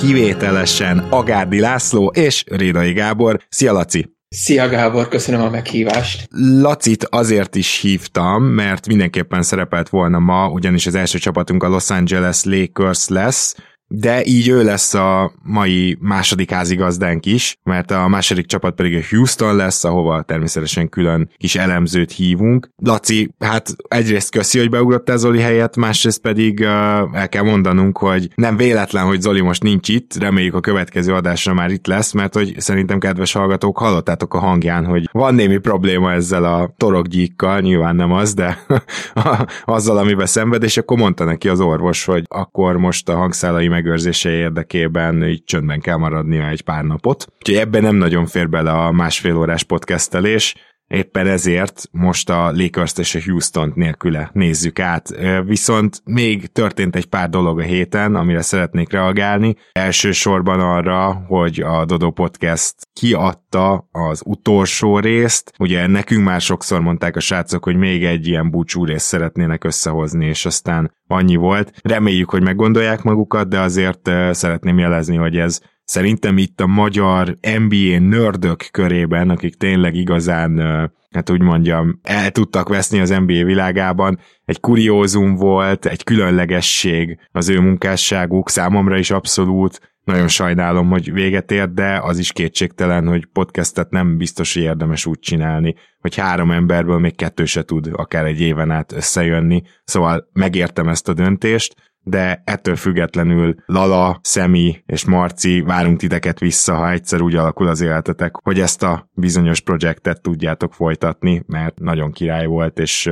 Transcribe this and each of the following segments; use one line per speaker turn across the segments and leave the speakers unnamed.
kivételesen Agárdi László és Rédai Gábor. Szia Laci!
Szia Gábor, köszönöm a meghívást.
Lacit azért is hívtam, mert mindenképpen szerepelt volna ma, ugyanis az első csapatunk a Los Angeles Lakers lesz, de így ő lesz a mai második házigazdánk is, mert a második csapat pedig a Houston lesz, ahova természetesen külön kis elemzőt hívunk. Laci, hát egyrészt köszi, hogy beugrottál Zoli helyett, másrészt pedig uh, el kell mondanunk, hogy nem véletlen, hogy Zoli most nincs itt, reméljük a következő adásra már itt lesz, mert hogy szerintem kedves hallgatók hallottátok a hangján, hogy van némi probléma ezzel a torokgyíkkal, nyilván nem az, de azzal, amiben szenved, és akkor mondta neki az orvos, hogy akkor most a hangszálai meg megőrzése érdekében így csöndben kell maradnia egy pár napot. Úgyhogy ebben nem nagyon fér bele a másfél órás podcastelés, Éppen ezért most a lakers és a Houston nélküle nézzük át. Viszont még történt egy pár dolog a héten, amire szeretnék reagálni. Elsősorban arra, hogy a Dodo Podcast kiadta az utolsó részt. Ugye nekünk már sokszor mondták a srácok, hogy még egy ilyen búcsú részt szeretnének összehozni, és aztán annyi volt. Reméljük, hogy meggondolják magukat, de azért szeretném jelezni, hogy ez szerintem itt a magyar NBA nördök körében, akik tényleg igazán, hát úgy mondjam, el tudtak veszni az NBA világában, egy kuriózum volt, egy különlegesség az ő munkásságuk, számomra is abszolút, nagyon sajnálom, hogy véget ért, de az is kétségtelen, hogy podcastet nem biztos, hogy érdemes úgy csinálni, hogy három emberből még kettő se tud akár egy éven át összejönni, szóval megértem ezt a döntést, de ettől függetlenül Lala, Szemi és Marci várunk titeket vissza, ha egyszer úgy alakul az életetek, hogy ezt a bizonyos projektet tudjátok folytatni, mert nagyon király volt, és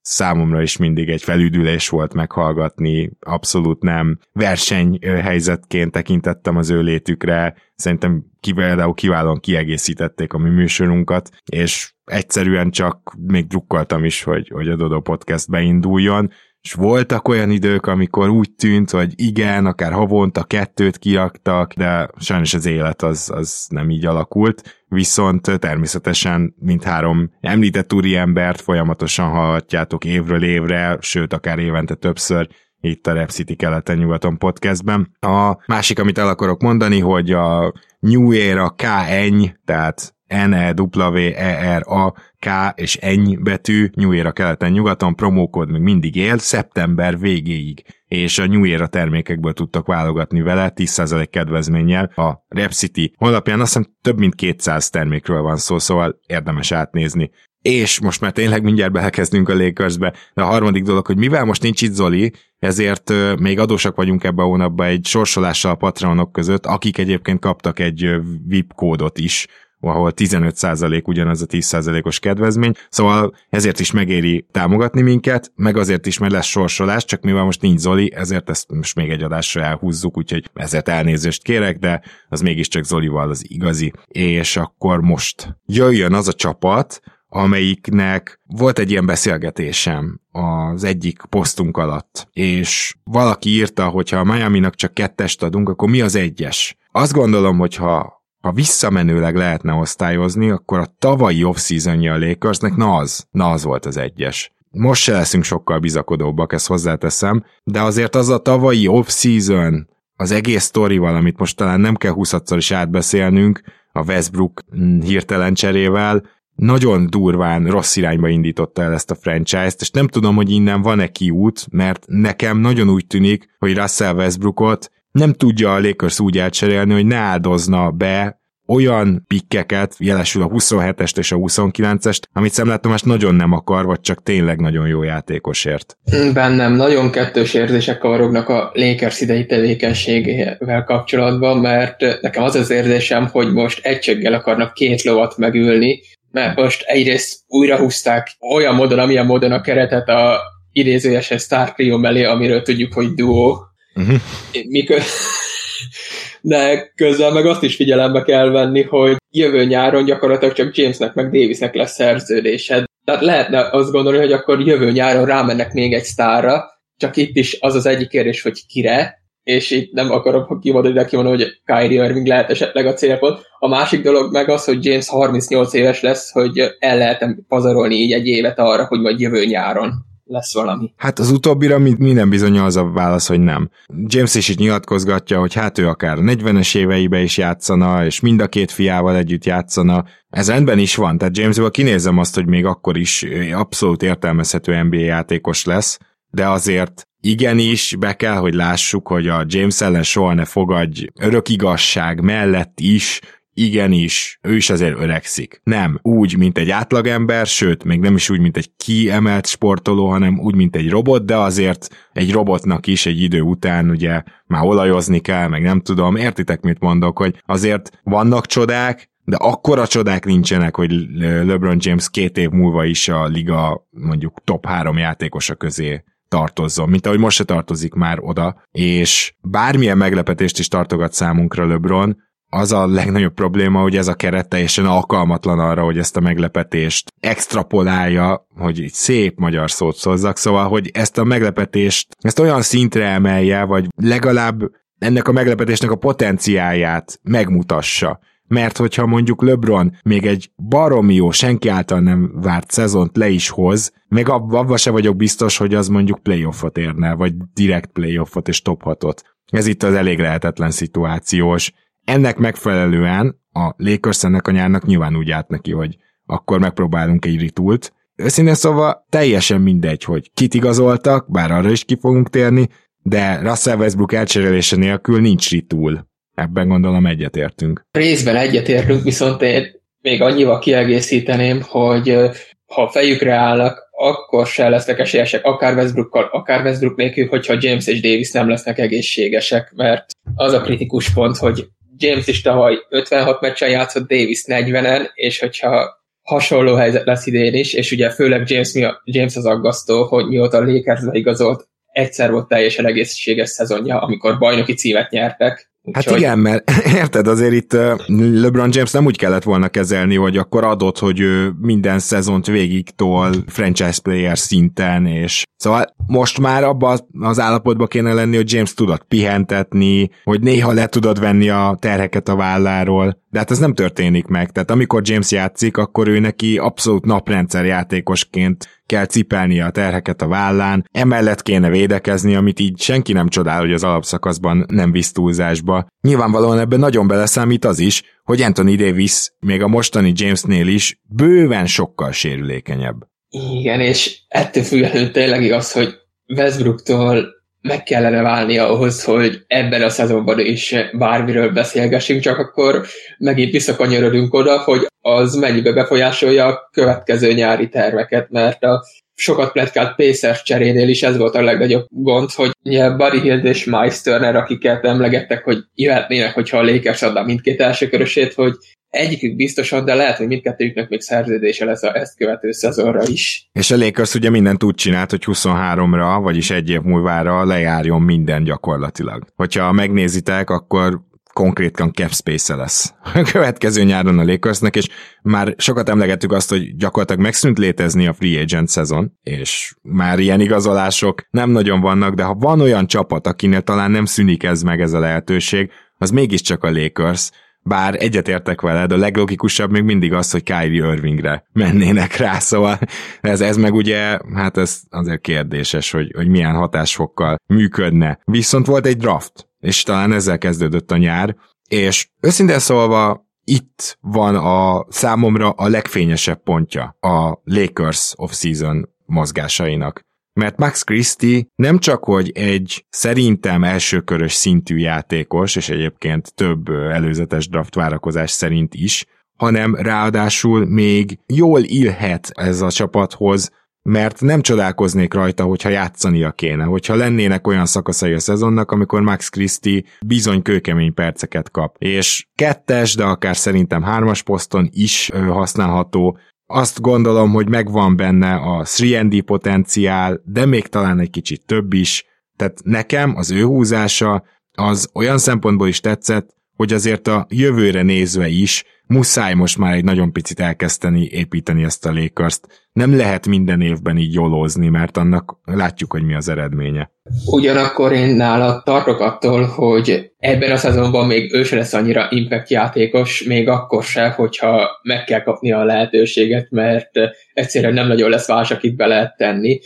számomra is mindig egy felüdülés volt meghallgatni, abszolút nem versenyhelyzetként tekintettem az ő létükre, szerintem például kiválóan kiegészítették a mi műsorunkat, és egyszerűen csak még drukkoltam is, hogy, hogy a Dodo Podcast beinduljon, és voltak olyan idők, amikor úgy tűnt, hogy igen, akár havonta kettőt kiraktak, de sajnos az élet az, az nem így alakult, viszont természetesen mindhárom említett úri embert folyamatosan hallhatjátok évről évre, sőt akár évente többször itt a Rep City keleten-nyugaton podcastben. A másik, amit el akarok mondani, hogy a New Era KN, tehát N-E-W-E-R-A K és ennyi betű, Era keleten-nyugaton, promókód még mindig él, szeptember végéig, és a New Era termékekből tudtak válogatni vele 10% kedvezménnyel. A Rep City honlapján azt hiszem több mint 200 termékről van szó, szóval érdemes átnézni. És most már tényleg mindjárt belekezdünk a Lakersbe, de a harmadik dolog, hogy mivel most nincs itt Zoli, ezért még adósak vagyunk ebbe a hónapban egy sorsolással a patronok között, akik egyébként kaptak egy VIP kódot is, ahol 15% ugyanaz a 10%-os kedvezmény, szóval ezért is megéri támogatni minket, meg azért is, mert lesz sorsolás, csak mivel most nincs Zoli, ezért ezt most még egy adásra elhúzzuk, úgyhogy ezért elnézést kérek, de az mégiscsak Zolival az igazi. És akkor most jöjjön az a csapat, amelyiknek volt egy ilyen beszélgetésem az egyik posztunk alatt, és valaki írta, hogy ha a Miami-nak csak kettest adunk, akkor mi az egyes? Azt gondolom, hogy ha ha visszamenőleg lehetne osztályozni, akkor a tavalyi off season a Lakersnek, na az, na az volt az egyes. Most se leszünk sokkal bizakodóbbak, ezt hozzáteszem, de azért az a tavalyi off-season, az egész sztorival, amit most talán nem kell 20 is átbeszélnünk, a Westbrook hirtelen cserével, nagyon durván rossz irányba indította el ezt a franchise-t, és nem tudom, hogy innen van-e kiút, mert nekem nagyon úgy tűnik, hogy Russell Westbrookot nem tudja a Lakers úgy elcserélni, hogy ne áldozna be olyan pikkeket, jelesül a 27-est és a 29-est, amit szemlátomást nagyon nem akar, vagy csak tényleg nagyon jó játékosért.
Bennem nagyon kettős érzések kavarognak a Lakers idei tevékenységével kapcsolatban, mert nekem az az érzésem, hogy most egységgel akarnak két lovat megülni, mert most egyrészt újra húzták olyan módon, amilyen módon a keretet a idézőjesen Star Trio mellé, amiről tudjuk, hogy duó, Uh-huh. Mikor, de közben meg azt is figyelembe kell venni, hogy jövő nyáron gyakorlatilag csak Jamesnek meg Davisnek lesz szerződésed. Tehát lehetne azt gondolni, hogy akkor jövő nyáron rámennek még egy sztárra, csak itt is az az egyik kérdés, hogy kire, és itt nem akarom kimondani, de kimondani, hogy Kyrie Irving lehet esetleg a célpont. A másik dolog meg az, hogy James 38 éves lesz, hogy el lehetem pazarolni így egy évet arra, hogy majd jövő nyáron lesz valami.
Hát az utóbbira minden bizony az a válasz, hogy nem. James is itt nyilatkozgatja, hogy hát ő akár 40-es éveibe is játszana, és mind a két fiával együtt játszana. Ez rendben is van, tehát Jamesből kinézem azt, hogy még akkor is abszolút értelmezhető NBA játékos lesz, de azért igenis be kell, hogy lássuk, hogy a James ellen soha ne fogadj örök igazság mellett is igenis, ő is azért öregszik. Nem úgy, mint egy átlagember, sőt, még nem is úgy, mint egy kiemelt sportoló, hanem úgy, mint egy robot, de azért egy robotnak is egy idő után ugye már olajozni kell, meg nem tudom, értitek, mit mondok, hogy azért vannak csodák, de akkora csodák nincsenek, hogy LeBron James két év múlva is a liga mondjuk top három játékosa közé tartozzon, mint ahogy most se tartozik már oda, és bármilyen meglepetést is tartogat számunkra LeBron, az a legnagyobb probléma, hogy ez a keret teljesen alkalmatlan arra, hogy ezt a meglepetést extrapolálja, hogy egy szép magyar szót szozzak, szóval, hogy ezt a meglepetést, ezt olyan szintre emelje, vagy legalább ennek a meglepetésnek a potenciáját megmutassa. Mert hogyha mondjuk LeBron még egy baromi jó, senki által nem várt szezont le is hoz, még abban se vagyok biztos, hogy az mondjuk playoffot érne, vagy direkt playoffot és top 6-ot. Ez itt az elég lehetetlen szituációs, ennek megfelelően a Lakers ennek a nyárnak nyilván úgy állt neki, hogy akkor megpróbálunk egy ritult. Őszintén szóval teljesen mindegy, hogy kit igazoltak, bár arra is ki fogunk térni, de Russell Westbrook elcserélése nélkül nincs ritul. Ebben gondolom egyetértünk.
Részben egyetértünk, viszont én még annyival kiegészíteném, hogy ha fejükre állnak, akkor se lesznek esélyesek, akár Westbrookkal, akár Westbrook nélkül, hogyha James és Davis nem lesznek egészségesek, mert az a kritikus pont, hogy James is tavaly 56 meccsen játszott, Davis 40-en, és hogyha hasonló helyzet lesz idén is, és ugye főleg James, James az aggasztó, hogy mióta a Lakers igazolt, egyszer volt teljesen egészséges szezonja, amikor bajnoki címet nyertek,
Hát Úgyhogy... igen, mert érted, azért itt LeBron James nem úgy kellett volna kezelni, hogy akkor adott, hogy ő minden szezont végig tol franchise player szinten, és szóval most már abban az állapotban kéne lenni, hogy James tudott pihentetni, hogy néha le tudod venni a terheket a válláról, de hát ez nem történik meg. Tehát amikor James játszik, akkor ő neki abszolút naprendszer játékosként kell cipelni a terheket a vállán, emellett kéne védekezni, amit így senki nem csodál, hogy az alapszakaszban nem visz túlzásba. Nyilvánvalóan ebben nagyon beleszámít az is, hogy Anthony Davis még a mostani Jamesnél is bőven sokkal sérülékenyebb.
Igen, és ettől függetlenül tényleg igaz, hogy Westbrooktól meg kellene válni ahhoz, hogy ebben a szezonban is bármiről beszélgessünk, csak akkor megint visszakanyarodunk oda, hogy az mennyibe befolyásolja a következő nyári terveket, mert a sokat pletkált Pacers cserénél is ez volt a legnagyobb gond, hogy Buddy Hield és Miles Turner, akiket emlegettek, hogy jöhetnének, hogyha a Lakers adná mindkét első körösét, hogy egyikük biztosan, de lehet, hogy mindkettőjüknek még szerződése lesz a ezt követő szezonra is.
És a Lakers ugye mindent úgy csinált, hogy 23-ra, vagyis egy év múlvára lejárjon minden gyakorlatilag. Hogyha megnézitek, akkor konkrétan cap space lesz a következő nyáron a Lakersnek, és már sokat emlegettük azt, hogy gyakorlatilag megszűnt létezni a free agent szezon, és már ilyen igazolások nem nagyon vannak, de ha van olyan csapat, akinél talán nem szűnik ez meg ez a lehetőség, az mégiscsak a Lakers, bár egyetértek veled, a leglogikusabb még mindig az, hogy Kyrie Irvingre mennének rá, szóval ez, ez meg ugye, hát ez azért kérdéses, hogy, hogy milyen hatásfokkal működne. Viszont volt egy draft, és talán ezzel kezdődött a nyár, és őszintén szólva itt van a számomra a legfényesebb pontja a Lakers off-season mozgásainak mert Max Christie nem csak, hogy egy szerintem elsőkörös szintű játékos, és egyébként több előzetes draft várakozás szerint is, hanem ráadásul még jól illhet ez a csapathoz, mert nem csodálkoznék rajta, hogyha játszania kéne, hogyha lennének olyan szakaszai a szezonnak, amikor Max Christie bizony kőkemény perceket kap. És kettes, de akár szerintem hármas poszton is használható, azt gondolom, hogy megvan benne a 3 potenciál, de még talán egy kicsit több is, tehát nekem az ő húzása az olyan szempontból is tetszett, hogy azért a jövőre nézve is muszáj most már egy nagyon picit elkezdeni építeni ezt a lakers Nem lehet minden évben így jolózni, mert annak látjuk, hogy mi az eredménye.
Ugyanakkor én nála tartok attól, hogy ebben a szezonban még ő se lesz annyira impact játékos, még akkor se, hogyha meg kell kapni a lehetőséget, mert egyszerűen nem nagyon lesz vás, akit be lehet tenni.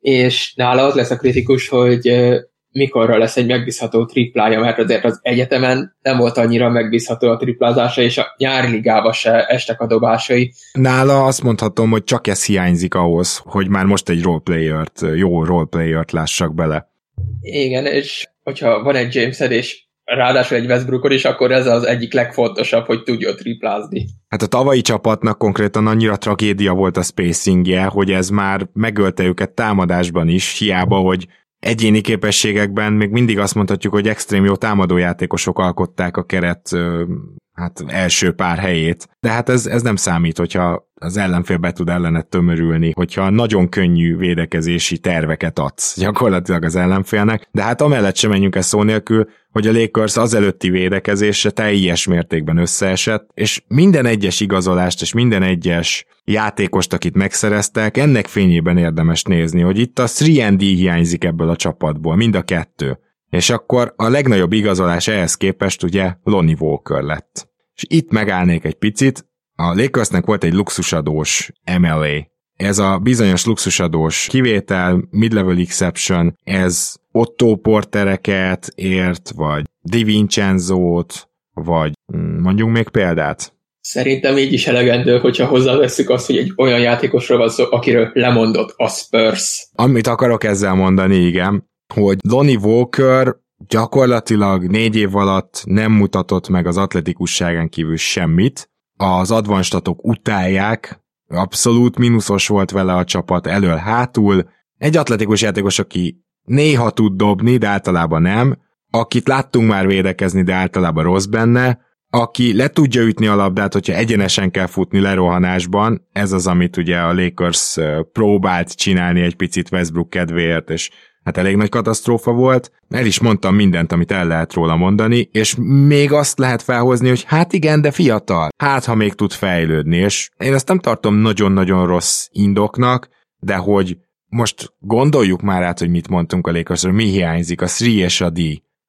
És nála az lesz a kritikus, hogy mikorra lesz egy megbízható triplája, mert azért az egyetemen nem volt annyira megbízható a triplázása, és a nyári ligába se estek a dobásai.
Nála azt mondhatom, hogy csak ez hiányzik ahhoz, hogy már most egy roleplayert, jó roleplayert lássak bele.
Igen, és hogyha van egy James és ráadásul egy Westbrookon is, akkor ez az egyik legfontosabb, hogy tudjon triplázni.
Hát a tavalyi csapatnak konkrétan annyira tragédia volt a spacingje, hogy ez már megölte őket támadásban is, hiába, hogy egyéni képességekben még mindig azt mondhatjuk, hogy extrém jó támadójátékosok alkották a keret hát első pár helyét. De hát ez, ez nem számít, hogyha az ellenfél be tud ellenet tömörülni, hogyha nagyon könnyű védekezési terveket adsz gyakorlatilag az ellenfélnek, de hát amellett sem menjünk el szó nélkül, hogy a Lakers az előtti védekezése teljes mértékben összeesett, és minden egyes igazolást és minden egyes játékost, akit megszereztek, ennek fényében érdemes nézni, hogy itt a 3D hiányzik ebből a csapatból, mind a kettő. És akkor a legnagyobb igazolás ehhez képest ugye Lonnie Walker lett. És itt megállnék egy picit, a Lakersnek volt egy luxusadós MLA. Ez a bizonyos luxusadós kivétel, mid-level exception, ez Otto Portereket ért, vagy Di Vincenzo-t, vagy mm, mondjuk még példát.
Szerintem így is elegendő, hogyha hozzáveszünk azt, hogy egy olyan játékosról van szó, akiről lemondott a Spurs.
Amit akarok ezzel mondani, igen, hogy Lonnie Walker gyakorlatilag négy év alatt nem mutatott meg az atletikusságán kívül semmit. Az advanstatok utálják, abszolút mínuszos volt vele a csapat elől-hátul. Egy atletikus játékos, aki néha tud dobni, de általában nem, akit láttunk már védekezni, de általában rossz benne, aki le tudja ütni a labdát, hogyha egyenesen kell futni lerohanásban, ez az, amit ugye a Lakers próbált csinálni egy picit Westbrook kedvéért, és hát elég nagy katasztrófa volt. El is mondtam mindent, amit el lehet róla mondani, és még azt lehet felhozni, hogy hát igen, de fiatal. Hát, ha még tud fejlődni, és én ezt nem tartom nagyon-nagyon rossz indoknak, de hogy most gondoljuk már át, hogy mit mondtunk a Lakersről, mi hiányzik, a 3 és a D.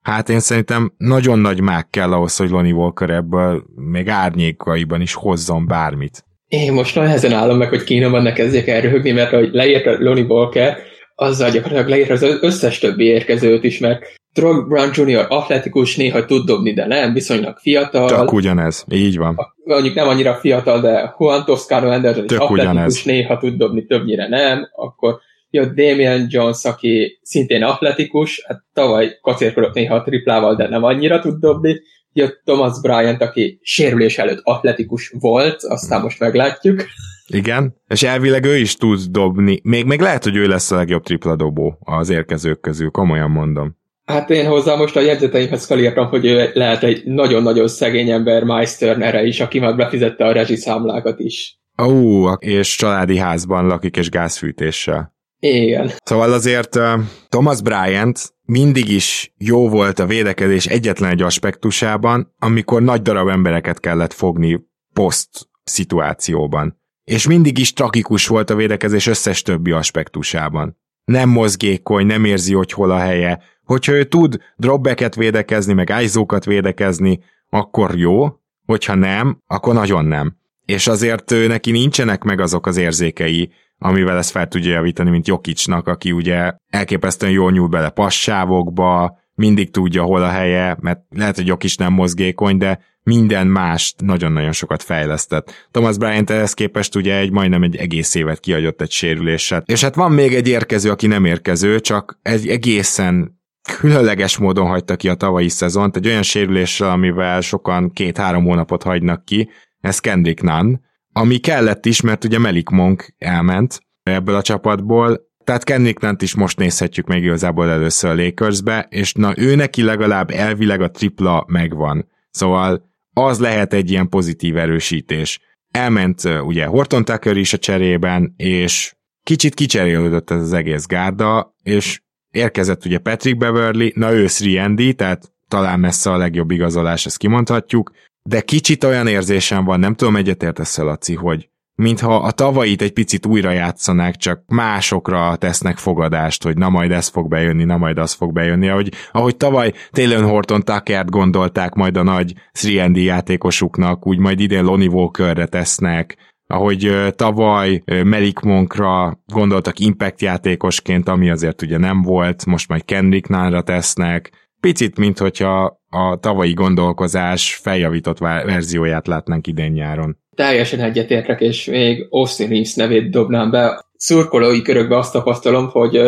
Hát én szerintem nagyon nagy mág kell ahhoz, hogy Lonnie Walker ebből még árnyékaiban is hozzon bármit.
Én most nehezen állom meg, hogy van ne kezdjek el röhögni, mert ahogy leírta Lonnie Walker, azzal gyakorlatilag leírta az összes többi érkezőt is, mert Drog Brown Jr. atletikus, néha tud dobni, de nem, viszonylag fiatal.
Csak ugyanez, így van.
Mondjuk nem annyira fiatal, de Juan Toscano Anderson is atletikus, ugyanez. néha tud dobni, többnyire nem, akkor jött Damian Jones, aki szintén atletikus, hát tavaly kacérkodott néha a triplával, de nem annyira tud dobni, jött Thomas Bryant, aki sérülés előtt atletikus volt, aztán most meglátjuk.
Igen, és elvileg ő is tud dobni. Még, még lehet, hogy ő lesz a legjobb tripla dobó az érkezők közül, komolyan mondom.
Hát én hozzá most a jegyzeteimhez felírtam, hogy ő lehet egy nagyon-nagyon szegény ember Miles Turnerre is, aki már befizette a rezsiszámlákat is.
Ó, és családi házban lakik és gázfűtéssel.
Igen.
Szóval azért uh, Thomas Bryant mindig is jó volt a védekezés egyetlen egy aspektusában, amikor nagy darab embereket kellett fogni poszt szituációban. És mindig is tragikus volt a védekezés összes többi aspektusában. Nem mozgékony, nem érzi, hogy hol a helye. Hogyha ő tud dropbacket védekezni, meg ájzókat védekezni, akkor jó, hogyha nem, akkor nagyon nem. És azért ő neki nincsenek meg azok az érzékei, amivel ezt fel tudja javítani, mint Jokicsnak, aki ugye elképesztően jól nyúl bele passávokba, mindig tudja, hol a helye, mert lehet, hogy Jokic nem mozgékony, de minden mást nagyon-nagyon sokat fejlesztett. Thomas Bryant ehhez képest ugye egy majdnem egy egész évet kiadott egy sérüléssel. És hát van még egy érkező, aki nem érkező, csak egy egészen különleges módon hagyta ki a tavalyi szezont, egy olyan sérüléssel, amivel sokan két-három hónapot hagynak ki, ez Kendrick Nunn, ami kellett is, mert ugye Melik Monk elment ebből a csapatból, tehát Kendrick is most nézhetjük még igazából először a Lakersbe, és na ő neki legalább elvileg a tripla megvan. Szóval az lehet egy ilyen pozitív erősítés. Elment ugye Horton Tucker is a cserében, és kicsit kicserélődött ez az egész gárda, és érkezett ugye Patrick Beverly, na ő 3 tehát talán messze a legjobb igazolás, ezt kimondhatjuk, de kicsit olyan érzésem van, nem tudom, egyetértesz Laci, hogy mintha a tavait egy picit újra játszanák, csak másokra tesznek fogadást, hogy na majd ez fog bejönni, na majd az fog bejönni. Ahogy, ahogy tavaly Taylor Horton Tuckert gondolták majd a nagy 3 játékosuknak, úgy majd idén Lonnie Walkerre tesznek, ahogy tavaly Melik Monkra gondoltak impact játékosként, ami azért ugye nem volt, most majd Kendrick Nánra tesznek, picit, mint hogyha a tavalyi gondolkozás feljavított verzióját látnánk idén nyáron.
Teljesen egyetértek, és még Austin Reeves nevét dobnám be. Szurkolói körökbe azt tapasztalom, hogy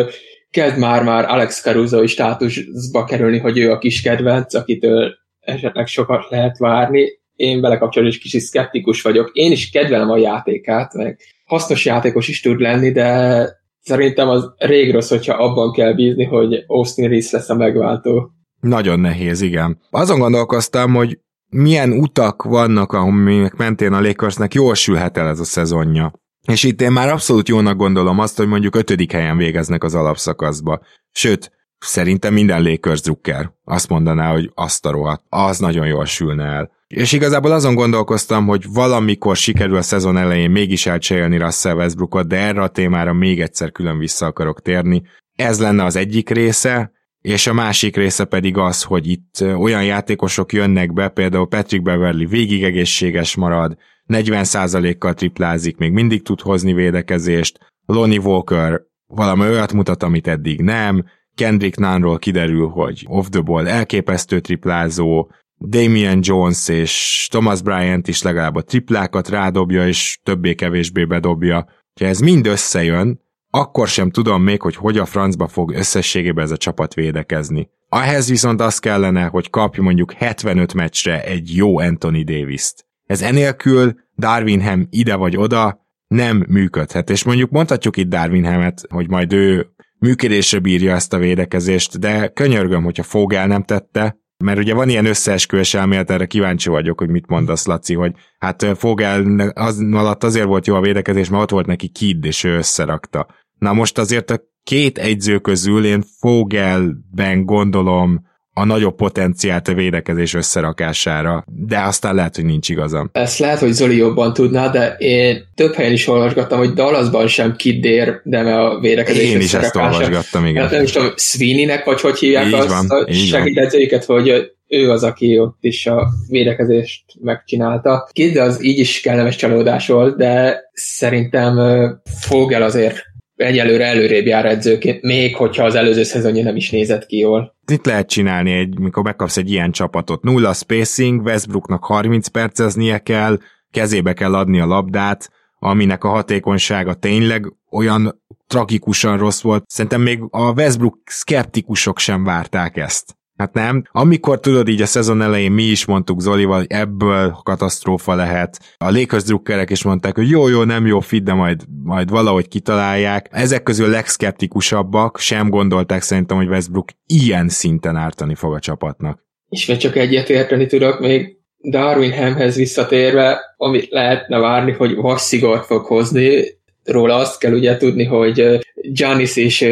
kezd már-már Alex Caruso státusba kerülni, hogy ő a kis kedvenc, akitől esetleg sokat lehet várni. Én vele kapcsolatban is kicsit szkeptikus vagyok. Én is kedvelem a játékát, meg hasznos játékos is tud lenni, de szerintem az rég rossz, hogyha abban kell bízni, hogy Austin Reeves lesz a megváltó.
Nagyon nehéz, igen. Azon gondolkoztam, hogy milyen utak vannak, amik mentén a Lakersnek jól sülhet el ez a szezonja. És itt én már abszolút jónak gondolom azt, hogy mondjuk ötödik helyen végeznek az alapszakaszba. Sőt, szerintem minden Lakers drukker azt mondaná, hogy azt a rohadt, az nagyon jól sülne el. És igazából azon gondolkoztam, hogy valamikor sikerül a szezon elején mégis elcserélni Russell Westbrookot, de erre a témára még egyszer külön vissza akarok térni. Ez lenne az egyik része, és a másik része pedig az, hogy itt olyan játékosok jönnek be, például Patrick Beverly végig egészséges marad, 40%-kal triplázik, még mindig tud hozni védekezést, Lonnie Walker valami olyat mutat, amit eddig nem, Kendrick Nunnról kiderül, hogy off the ball elképesztő triplázó, Damian Jones és Thomas Bryant is legalább a triplákat rádobja, és többé-kevésbé bedobja. Ha ez mind összejön, akkor sem tudom még, hogy hogy a francba fog összességében ez a csapat védekezni. Ahhez viszont az kellene, hogy kapj mondjuk 75 meccsre egy jó Anthony Davis-t. Ez enélkül Darwinham ide vagy oda nem működhet, és mondjuk mondhatjuk itt Darwinhamet, hogy majd ő működésre bírja ezt a védekezést, de könyörgöm, hogyha Fogel nem tette, mert ugye van ilyen összeesküvés elmélet, erre kíváncsi vagyok, hogy mit mondasz, Laci, hogy hát Fogel az alatt azért volt jó a védekezés, mert ott volt neki Kid, és ő összerakta. Na most azért a két egyző közül én Fogelben gondolom a nagyobb potenciált a védekezés összerakására, de aztán lehet, hogy nincs igazam.
Ezt lehet, hogy Zoli jobban tudná, de én több helyen is olvasgattam, hogy Dallasban sem kiddér, de a védekezés
Én is ezt olvasgattam, igen. Hát
nem is tudom, Sweeney-nek vagy hogy hívják így azt van, a segítedzőiket, hogy ő az, aki ott is a védekezést megcsinálta. Kidd az így is kellemes csalódás volt, de szerintem Fogel azért egyelőre előrébb jár edzőként, még hogyha az előző szezonja nem is nézett ki jól.
Itt lehet csinálni, egy, mikor megkapsz egy ilyen csapatot. Nulla spacing, Westbrooknak 30 perceznie kell, kezébe kell adni a labdát, aminek a hatékonysága tényleg olyan tragikusan rossz volt. Szerintem még a Westbrook szkeptikusok sem várták ezt. Hát nem. Amikor tudod így a szezon elején mi is mondtuk Zolival, hogy ebből katasztrófa lehet. A Lakers drukkerek is mondták, hogy jó, jó, nem jó fit, de majd, majd valahogy kitalálják. Ezek közül legszkeptikusabbak sem gondolták szerintem, hogy Westbrook ilyen szinten ártani fog a csapatnak.
És még csak egyet érteni tudok még Darwin Hamhez visszatérve, amit lehetne várni, hogy vasszigort fog hozni, róla azt kell ugye tudni, hogy Giannis is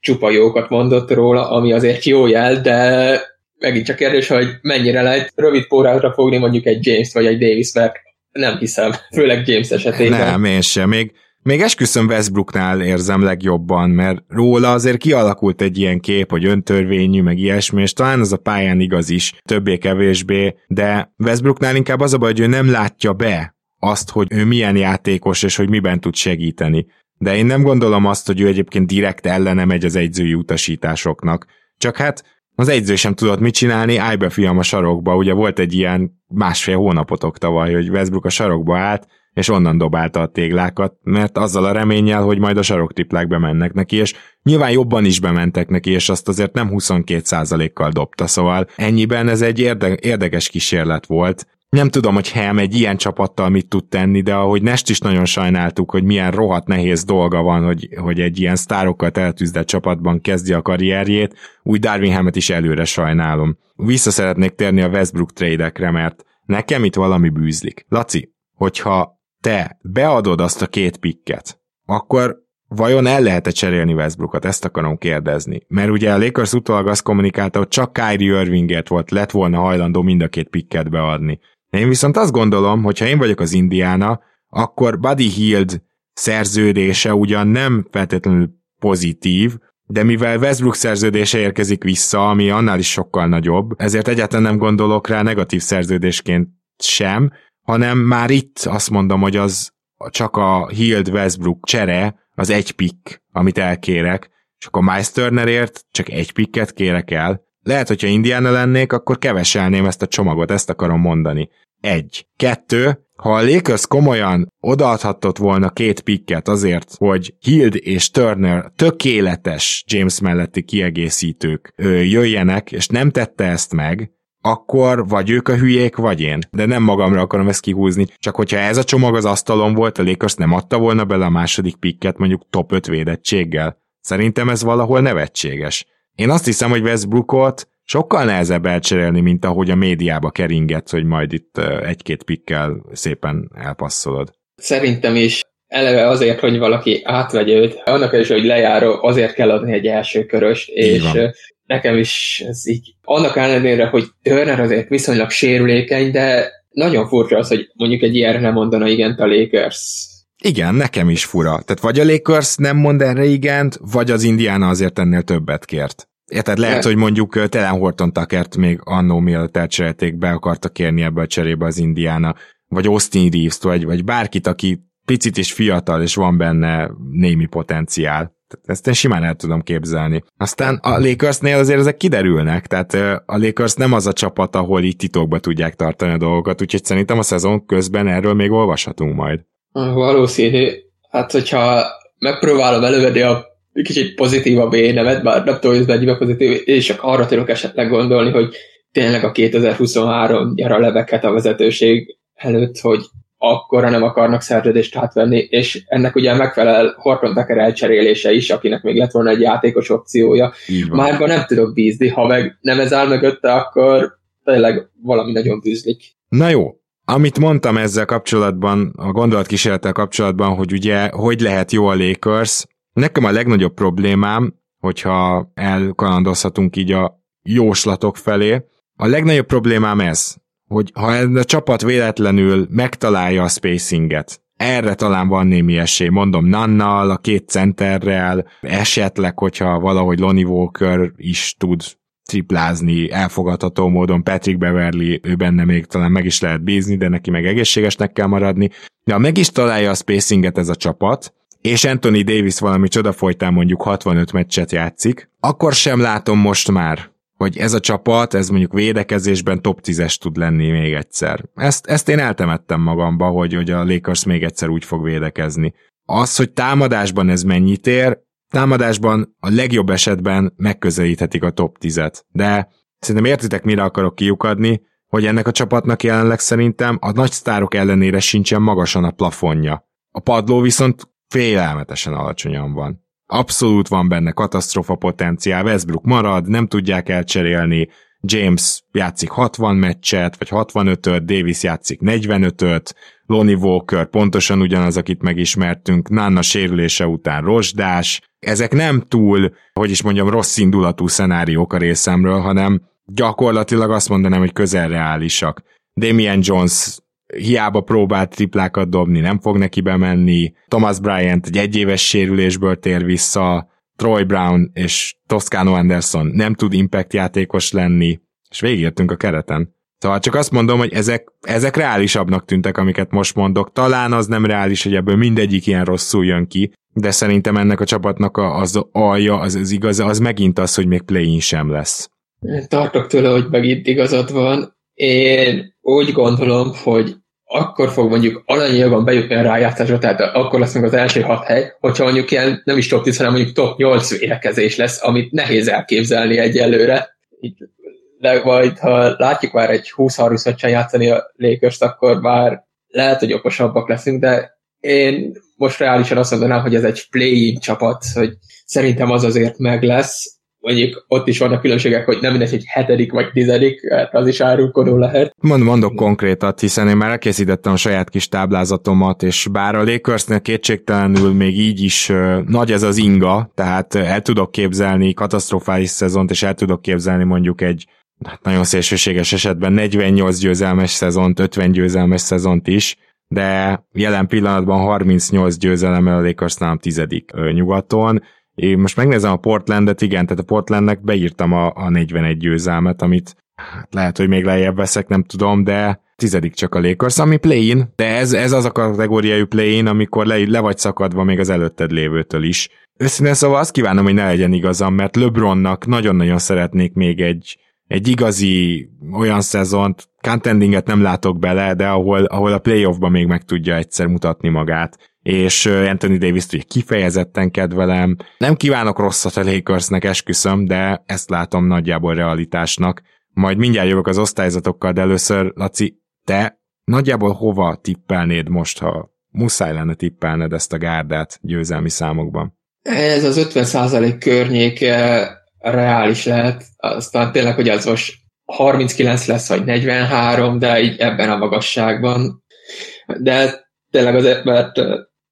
csupa jókat mondott róla, ami azért jó jel, de megint csak kérdés, hogy mennyire lehet rövid pórátra fogni mondjuk egy James vagy egy Davis, mert nem hiszem, főleg James esetében.
Nem, én sem. Még, még esküszöm Westbrooknál érzem legjobban, mert róla azért kialakult egy ilyen kép, hogy öntörvényű, meg ilyesmi, és talán az a pályán igaz is, többé-kevésbé, de Westbrooknál inkább az a baj, hogy ő nem látja be azt, hogy ő milyen játékos, és hogy miben tud segíteni. De én nem gondolom azt, hogy ő egyébként direkt ellene megy az egyzői utasításoknak. Csak hát az egyző sem tudott mit csinálni, állj be fiam a sarokba, ugye volt egy ilyen másfél hónapotok tavaly, hogy Westbrook a sarokba állt, és onnan dobálta a téglákat, mert azzal a reménnyel, hogy majd a saroktriplák bemennek neki, és nyilván jobban is bementek neki, és azt azért nem 22%-kal dobta, szóval ennyiben ez egy érde- érdekes kísérlet volt, nem tudom, hogy Helm egy ilyen csapattal mit tud tenni, de ahogy Nest is nagyon sajnáltuk, hogy milyen rohadt nehéz dolga van, hogy, hogy egy ilyen sztárokkal eltűzdett csapatban kezdje a karrierjét, úgy Darwin Helmet is előre sajnálom. Vissza szeretnék térni a Westbrook trade mert nekem itt valami bűzlik. Laci, hogyha te beadod azt a két pikket, akkor vajon el lehet-e cserélni Westbrookot? Ezt akarom kérdezni. Mert ugye a Lakers utólag azt kommunikálta, hogy csak Kyrie Irvingért volt, lett volna hajlandó mind a két pikket beadni. Én viszont azt gondolom, hogy ha én vagyok az Indiana, akkor Buddy Hield szerződése ugyan nem feltétlenül pozitív, de mivel Westbrook szerződése érkezik vissza, ami annál is sokkal nagyobb, ezért egyáltalán nem gondolok rá negatív szerződésként sem, hanem már itt azt mondom, hogy az csak a Hield Westbrook csere, az egy pick, amit elkérek, és akkor Miles Turnerért csak egy picket kérek el. Lehet, hogyha Indiana lennék, akkor keveselném ezt a csomagot, ezt akarom mondani. Egy. Kettő, ha a Lakers komolyan odaadhatott volna két pikket azért, hogy Hild és Turner tökéletes James melletti kiegészítők jöjjenek, és nem tette ezt meg, akkor vagy ők a hülyék, vagy én. De nem magamra akarom ezt kihúzni, csak hogyha ez a csomag az asztalon volt, a Lakers nem adta volna bele a második pikket mondjuk top 5 védettséggel. Szerintem ez valahol nevetséges. Én azt hiszem, hogy Westbrookot sokkal nehezebb elcserélni, mint ahogy a médiába keringet, hogy majd itt egy-két pikkel szépen elpasszolod.
Szerintem is eleve azért, hogy valaki átvegye őt, annak is, hogy lejáró, azért kell adni egy első köröst, és nekem is ez így, annak ellenére, hogy Turner azért viszonylag sérülékeny, de nagyon furcsa az, hogy mondjuk egy ilyenre nem mondana igent a Lakers.
Igen, nekem is fura. Tehát vagy a Lakers nem mond erre igent, vagy az Indiana azért ennél többet kért. Érted, lehet, hogy mondjuk Telen Horton Tuckert még annó mielőtt elcserélték, be akarta kérni ebbe a cserébe az Indiana, vagy Austin reeves vagy, vagy bárkit, aki picit is fiatal, és van benne némi potenciál. Ezt én simán el tudom képzelni. Aztán a Lakersnél azért ezek kiderülnek, tehát a Lakers nem az a csapat, ahol így titokba tudják tartani a dolgokat, úgyhogy szerintem a szezon közben erről még olvashatunk majd.
Valószínű. Hát, hogyha megpróbálom elővenni a kicsit pozitívabb énemet, bár nem tudom, hogy ez mennyiben pozitív, és csak arra tudok esetleg gondolni, hogy tényleg a 2023 nyara leveket a vezetőség előtt, hogy akkora nem akarnak szerződést átvenni, és ennek ugye megfelel Horton Tucker elcserélése is, akinek még lett volna egy játékos opciója. Márban nem tudok bízni, ha meg nem ez áll mögötte, akkor tényleg valami nagyon bűzlik.
Na jó, amit mondtam ezzel kapcsolatban, a gondolatkísérlettel kapcsolatban, hogy ugye hogy lehet jó a Lakers, nekem a legnagyobb problémám, hogyha elkalandozhatunk így a jóslatok felé, a legnagyobb problémám ez, hogy ha ez a csapat véletlenül megtalálja a spacinget, erre talán van némi esély, mondom Nannal, a két centerrel, esetleg, hogyha valahogy Lonnie Walker is tud triplázni elfogadható módon, Patrick Beverly, ő benne még talán meg is lehet bízni, de neki meg egészségesnek kell maradni. De ha meg is találja a spacinget ez a csapat, és Anthony Davis valami csoda folytán mondjuk 65 meccset játszik, akkor sem látom most már, hogy ez a csapat, ez mondjuk védekezésben top 10-es tud lenni még egyszer. Ezt, ezt én eltemettem magamba, hogy, hogy a Lakers még egyszer úgy fog védekezni. Az, hogy támadásban ez mennyit ér, támadásban a legjobb esetben megközelíthetik a top 10-et. De szerintem értitek, mire akarok kiukadni, hogy ennek a csapatnak jelenleg szerintem a nagy sztárok ellenére sincsen magasan a plafonja. A padló viszont félelmetesen alacsonyan van. Abszolút van benne katasztrofa potenciál, Westbrook marad, nem tudják elcserélni, James játszik 60 meccset, vagy 65-öt, Davis játszik 45-öt, Lonnie Walker pontosan ugyanaz, akit megismertünk, Nanna sérülése után rozsdás. Ezek nem túl, hogy is mondjam, rossz indulatú szenáriók a részemről, hanem gyakorlatilag azt mondanám, hogy közel reálisak. Damian Jones hiába próbált triplákat dobni, nem fog neki bemenni. Thomas Bryant egy egyéves sérülésből tér vissza, Troy Brown és Toscano Anderson nem tud impact játékos lenni, és végigjöttünk a kereten. Szóval csak azt mondom, hogy ezek, ezek reálisabbnak tűntek, amiket most mondok. Talán az nem reális, hogy ebből mindegyik ilyen rosszul jön ki, de szerintem ennek a csapatnak az alja, az, az igaz, az megint az, hogy még play-in sem lesz.
Tartok tőle, hogy megint igazad van. Én úgy gondolom, hogy akkor fog mondjuk aranyjában bejutni a rájátszásra, tehát akkor lesz meg az első hat hely, hogyha mondjuk ilyen nem is top 10, hanem mondjuk top 8 védekezés lesz, amit nehéz elképzelni egyelőre. Így, de majd, ha látjuk már egy 20-30 meccsen játszani a lakers akkor már lehet, hogy okosabbak leszünk, de én most reálisan azt mondanám, hogy ez egy play-in csapat, hogy szerintem az azért meg lesz, mondjuk ott is vannak különbségek, hogy nem mindegy, hogy hetedik vagy tizedik, hát az is árulkodó lehet.
Mond, mondok konkrétat, hiszen én már elkészítettem a saját kis táblázatomat, és bár a Lakersnél kétségtelenül még így is nagy ez az inga, tehát el tudok képzelni katasztrofális szezont, és el tudok képzelni mondjuk egy hát nagyon szélsőséges esetben 48 győzelmes szezont, 50 győzelmes szezont is, de jelen pillanatban 38 győzelemmel a Lakers nálam tizedik nyugaton. Én most megnézem a Portlandet, igen, tehát a Portlandnek beírtam a, a 41 győzelmet, amit hát lehet, hogy még lejjebb veszek, nem tudom, de tizedik csak a Lakers, ami play-in, de ez, ez az a kategóriájú play-in, amikor le, le vagy szakadva még az előtted lévőtől is. Őszintén szóval azt kívánom, hogy ne legyen igazam, mert LeBronnak nagyon-nagyon szeretnék még egy, egy igazi olyan szezont, contendinget nem látok bele, de ahol, ahol a playoffban még meg tudja egyszer mutatni magát és Anthony davis ugye kifejezetten kedvelem. Nem kívánok rosszat a Lakersnek, esküszöm, de ezt látom nagyjából realitásnak. Majd mindjárt jövök az osztályzatokkal, de először, Laci, te nagyjából hova tippelnéd most, ha muszáj lenne tippelned ezt a gárdát győzelmi számokban?
Ez az 50% környéke reális lehet, aztán tényleg, hogy az most 39 lesz, vagy 43, de így ebben a magasságban. De tényleg azért, mert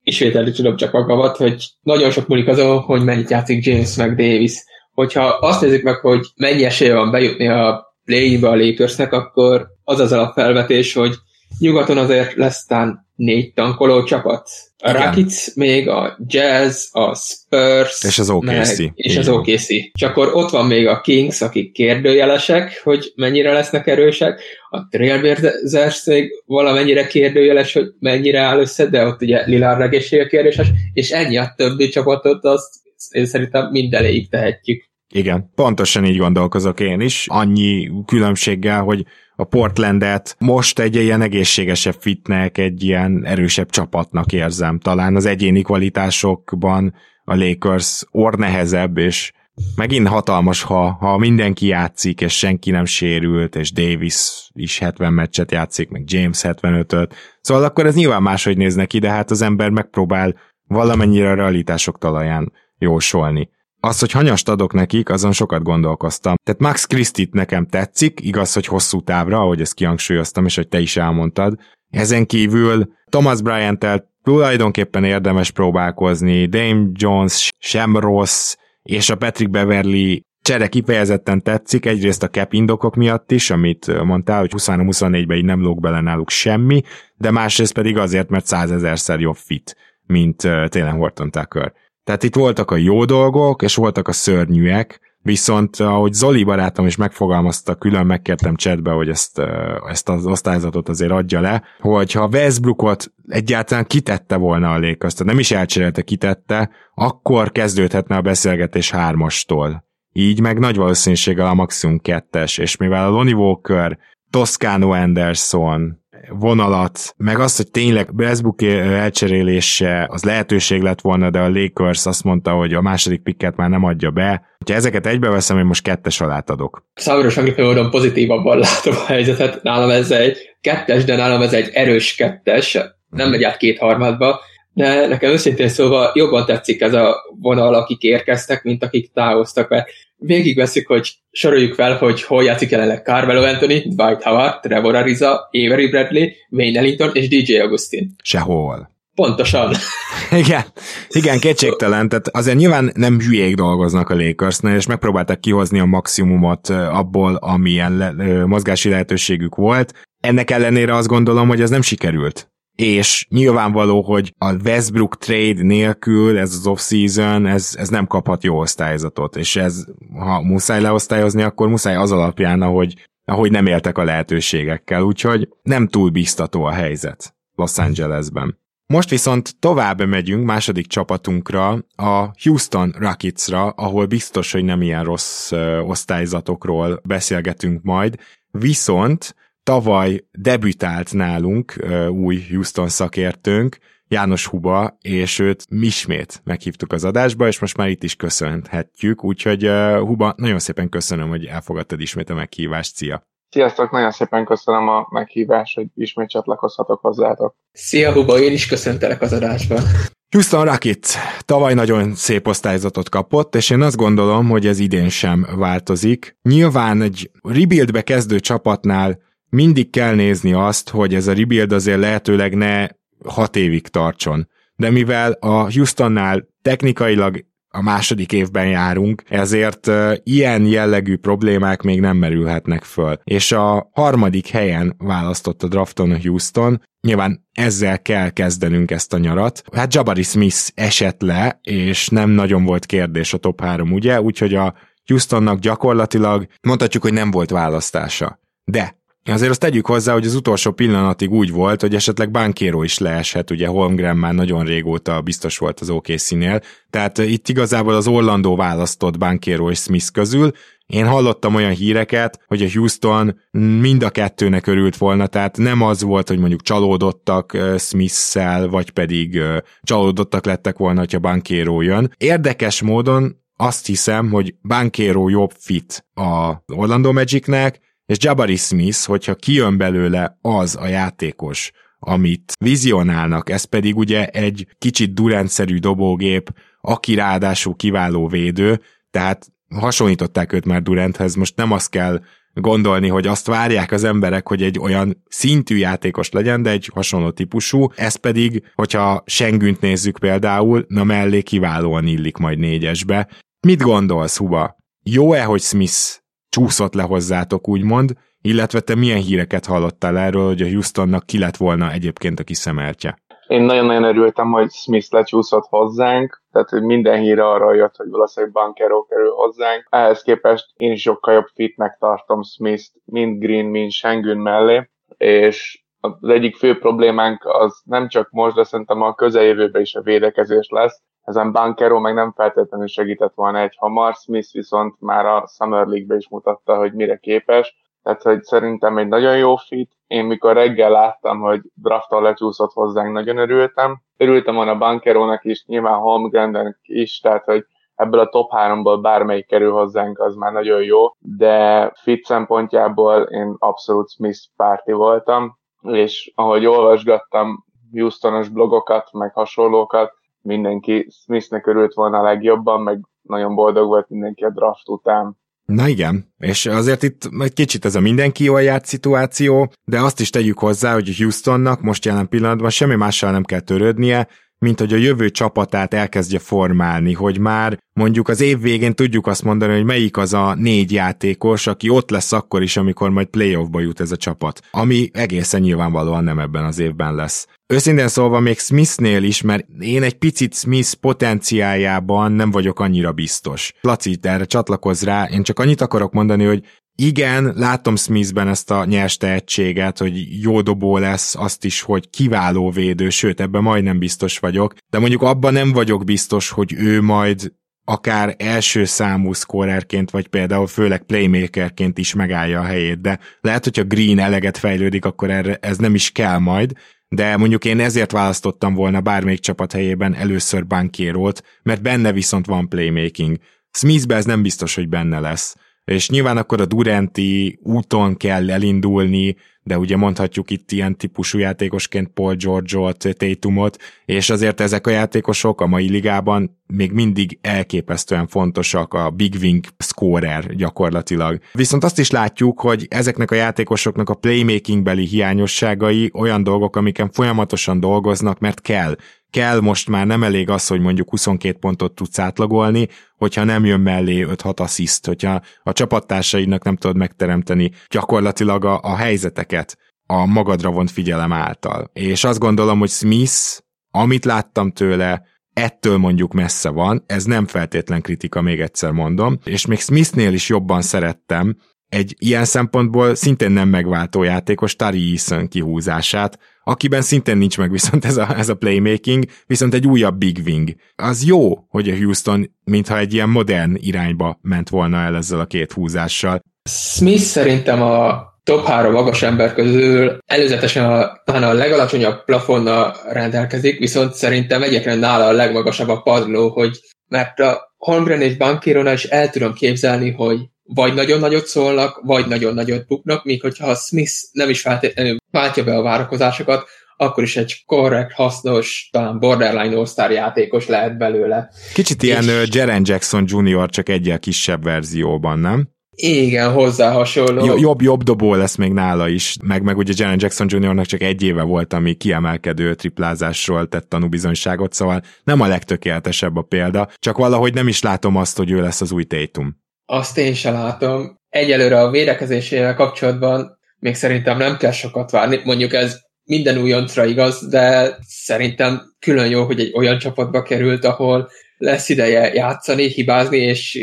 ismételni tudom csak magamat, hogy nagyon sok múlik azon, hogy mennyit játszik James meg Davis. Hogyha azt nézzük meg, hogy mennyi esélye van bejutni a play-be a Lakersnek, akkor az az a felvetés, hogy nyugaton azért lesz tán négy tankoló csapat. A Igen. Rockets, még a Jazz, a Spurs,
és az OKC. Meg,
és az OKC. És akkor ott van még a Kings, akik kérdőjelesek, hogy mennyire lesznek erősek. A Trailblazers még valamennyire kérdőjeles, hogy mennyire áll össze, de ott ugye Lillard egészsége kérdéses, és ennyi a többi csapatot, azt én szerintem elég tehetjük.
Igen, pontosan így gondolkozok én is. Annyi különbséggel, hogy a Portlandet most egy ilyen egészségesebb fitnek, egy ilyen erősebb csapatnak érzem. Talán az egyéni kvalitásokban a Lakers ornehezebb, és megint hatalmas, ha, ha mindenki játszik, és senki nem sérült, és Davis is 70 meccset játszik, meg James 75-öt. Szóval akkor ez nyilván máshogy néz neki, de hát az ember megpróbál valamennyire a realitások talaján jósolni. Az, hogy hanyast adok nekik, azon sokat gondolkoztam. Tehát Max Christit nekem tetszik, igaz, hogy hosszú távra, ahogy ezt kihangsúlyoztam, és hogy te is elmondtad. Ezen kívül Thomas Bryant-tel tulajdonképpen érdemes próbálkozni, Dame Jones sem rossz, és a Patrick Beverly csere kifejezetten tetszik, egyrészt a cap indokok miatt is, amit mondtál, hogy 23-24-ben így nem lóg bele náluk semmi, de másrészt pedig azért, mert százezerszer jobb fit, mint Taylor Horton Tucker. Tehát itt voltak a jó dolgok, és voltak a szörnyűek, viszont ahogy Zoli barátom is megfogalmazta, külön megkértem chatbe, hogy ezt, ezt az osztályzatot azért adja le, hogy ha Westbrookot egyáltalán kitette volna a Lakers, nem is elcserélte, kitette, akkor kezdődhetne a beszélgetés hármastól. Így meg nagy valószínűséggel a maximum kettes, és mivel a Lonnie Walker, Toscano Anderson, vonalat, meg azt, hogy tényleg Westbrook elcserélése az lehetőség lett volna, de a Lakers azt mondta, hogy a második pikket már nem adja be. Ha ezeket egybeveszem, én most kettes alá adok.
Számomra meglepő módon pozitívabban látom a helyzetet. Nálam ez egy kettes, de nálam ez egy erős kettes. Nem megy át kétharmadba, de nekem őszintén szóval jobban tetszik ez a vonal, akik érkeztek, mint akik távoztak, mert végigveszük, hogy soroljuk fel, hogy hol játszik jelenleg Carmelo Anthony, Dwight Howard, Trevor Ariza, Avery Bradley, Wayne Ellington és DJ Augustin.
Sehol.
Pontosan.
igen, igen, kétségtelen, tehát azért nyilván nem hülyék dolgoznak a Lakersnél, és megpróbálták kihozni a maximumot abból, amilyen le, mozgási lehetőségük volt. Ennek ellenére azt gondolom, hogy ez nem sikerült és nyilvánvaló, hogy a Westbrook trade nélkül ez az off-season, ez, ez nem kaphat jó osztályzatot, és ez, ha muszáj leosztályozni, akkor muszáj az alapján, ahogy, ahogy nem éltek a lehetőségekkel, úgyhogy nem túl biztató a helyzet Los Angelesben. Most viszont tovább megyünk második csapatunkra, a Houston Rocketsra, ahol biztos, hogy nem ilyen rossz osztályzatokról beszélgetünk majd, viszont tavaly debütált nálunk új Houston szakértőnk, János Huba, és őt ismét meghívtuk az adásba, és most már itt is köszönhetjük, úgyhogy Huba, nagyon szépen köszönöm, hogy elfogadtad ismét a meghívást, szia!
Sziasztok, nagyon szépen köszönöm a meghívást, hogy ismét csatlakozhatok hozzátok.
Szia Huba, én is köszöntelek az adásban.
Houston Rockets tavaly nagyon szép osztályzatot kapott, és én azt gondolom, hogy ez idén sem változik. Nyilván egy rebuildbe kezdő csapatnál mindig kell nézni azt, hogy ez a rebuild azért lehetőleg ne hat évig tartson. De mivel a Houstonnál technikailag a második évben járunk, ezért ilyen jellegű problémák még nem merülhetnek föl. És a harmadik helyen választott a drafton a Houston, nyilván ezzel kell kezdenünk ezt a nyarat. Hát Jabari Smith esett le, és nem nagyon volt kérdés a top 3, ugye? Úgyhogy a Houstonnak gyakorlatilag mondhatjuk, hogy nem volt választása. De Azért azt tegyük hozzá, hogy az utolsó pillanatig úgy volt, hogy esetleg Bankéró is leeshet, ugye Holmgren már nagyon régóta biztos volt az OKC-nél, tehát itt igazából az Orlandó választott Bankéró és Smith közül, én hallottam olyan híreket, hogy a Houston mind a kettőnek örült volna, tehát nem az volt, hogy mondjuk csalódottak Smith-szel, vagy pedig csalódottak lettek volna, hogyha Bankéró jön. Érdekes módon azt hiszem, hogy Bankéró jobb fit a Orlando Magicnek, és Jabari Smith, hogyha kijön belőle az a játékos, amit vizionálnak, ez pedig ugye egy kicsit durendszerű dobógép, aki ráadásul kiváló védő, tehát hasonlították őt már Duranthez, most nem azt kell gondolni, hogy azt várják az emberek, hogy egy olyan szintű játékos legyen, de egy hasonló típusú, ez pedig, hogyha Sengünt nézzük például, na mellé kiválóan illik majd négyesbe. Mit gondolsz, Huba? Jó-e, hogy Smith csúszott le hozzátok, úgymond, illetve te milyen híreket hallottál erről, hogy a Houstonnak ki lett volna egyébként a kiszemeltje?
Én nagyon-nagyon örültem, hogy Smith lecsúszott hozzánk, tehát hogy minden hír arra jött, hogy valószínűleg Bankero kerül hozzánk. Ehhez képest én is sokkal jobb fitnek tartom Smith, mind Green, mind Sengün mellé, és az egyik fő problémánk az nem csak most, de szerintem a közeljövőben is a védekezés lesz, ezen Bankero meg nem feltétlenül segített volna egy hamar, Smith viszont már a Summer League-be is mutatta, hogy mire képes, tehát hogy szerintem egy nagyon jó fit. Én mikor reggel láttam, hogy drafton lecsúszott hozzánk, nagyon örültem. Örültem volna Bankerónak is, nyilván Holmgrennek is, tehát hogy ebből a top 3-ból bármelyik kerül hozzánk, az már nagyon jó, de fit szempontjából én abszolút Smith párti voltam, és ahogy olvasgattam Houstonos blogokat, meg hasonlókat, mindenki Smithnek örült volna a legjobban, meg nagyon boldog volt mindenki a draft után.
Na igen, és azért itt egy kicsit ez a mindenki jól járt szituáció, de azt is tegyük hozzá, hogy Houstonnak most jelen pillanatban semmi mással nem kell törődnie, mint hogy a jövő csapatát elkezdje formálni, hogy már mondjuk az év végén tudjuk azt mondani, hogy melyik az a négy játékos, aki ott lesz akkor is, amikor majd playoffba jut ez a csapat, ami egészen nyilvánvalóan nem ebben az évben lesz. Őszintén szólva még Smithnél is, mert én egy picit Smith potenciájában nem vagyok annyira biztos. Laci, erre csatlakozz rá, én csak annyit akarok mondani, hogy igen, látom Smithben ezt a nyers tehetséget, hogy jó dobó lesz, azt is, hogy kiváló védő, sőt, ebben majdnem biztos vagyok, de mondjuk abban nem vagyok biztos, hogy ő majd akár első számú scorerként, vagy például főleg playmakerként is megállja a helyét, de lehet, hogyha Green eleget fejlődik, akkor erre ez nem is kell majd, de mondjuk én ezért választottam volna bármelyik csapat helyében először Bankérolt, mert benne viszont van playmaking. Smithbe ez nem biztos, hogy benne lesz és nyilván akkor a Duranti úton kell elindulni, de ugye mondhatjuk itt ilyen típusú játékosként Paul George-ot, Tatumot, és azért ezek a játékosok a mai ligában még mindig elképesztően fontosak a big wing scorer gyakorlatilag. Viszont azt is látjuk, hogy ezeknek a játékosoknak a playmaking beli hiányosságai olyan dolgok, amiken folyamatosan dolgoznak, mert kell kell most már nem elég az, hogy mondjuk 22 pontot tudsz átlagolni, hogyha nem jön mellé 5-6 assziszt, hogyha a csapattársaidnak nem tudod megteremteni gyakorlatilag a, a helyzeteket a magadra vont figyelem által. És azt gondolom, hogy Smith, amit láttam tőle, ettől mondjuk messze van, ez nem feltétlen kritika, még egyszer mondom, és még Smithnél is jobban szerettem egy ilyen szempontból szintén nem megváltó játékos Tari Eason kihúzását, akiben szintén nincs meg viszont ez a, ez a playmaking, viszont egy újabb big wing. Az jó, hogy a Houston mintha egy ilyen modern irányba ment volna el ezzel a két húzással.
Smith szerintem a top három magas ember közül előzetesen a, talán a legalacsonyabb plafonna rendelkezik, viszont szerintem egyébként nála a legmagasabb a padló, hogy mert a Holmgren és Bankirona is el tudom képzelni, hogy vagy nagyon nagyot szólnak, vagy nagyon nagyot buknak, míg hogyha a Smith nem is feltétlenül váltja be a várakozásokat, akkor is egy korrekt, hasznos, talán borderline all játékos lehet belőle.
Kicsit ilyen és... Jaren Jackson Jr. csak egyel kisebb verzióban, nem?
Igen, hozzá hasonló.
Jobb, jobb dobó lesz még nála is, meg, meg ugye Jalen Jackson Jr.-nak csak egy éve volt, ami kiemelkedő triplázásról tett tanúbizonyságot, szóval nem a legtökéletesebb a példa, csak valahogy nem is látom azt, hogy ő lesz az új Tatum.
Azt én sem látom. Egyelőre a védekezésével kapcsolatban még szerintem nem kell sokat várni, mondjuk ez minden újoncra igaz, de szerintem külön jó, hogy egy olyan csapatba került, ahol lesz ideje játszani, hibázni, és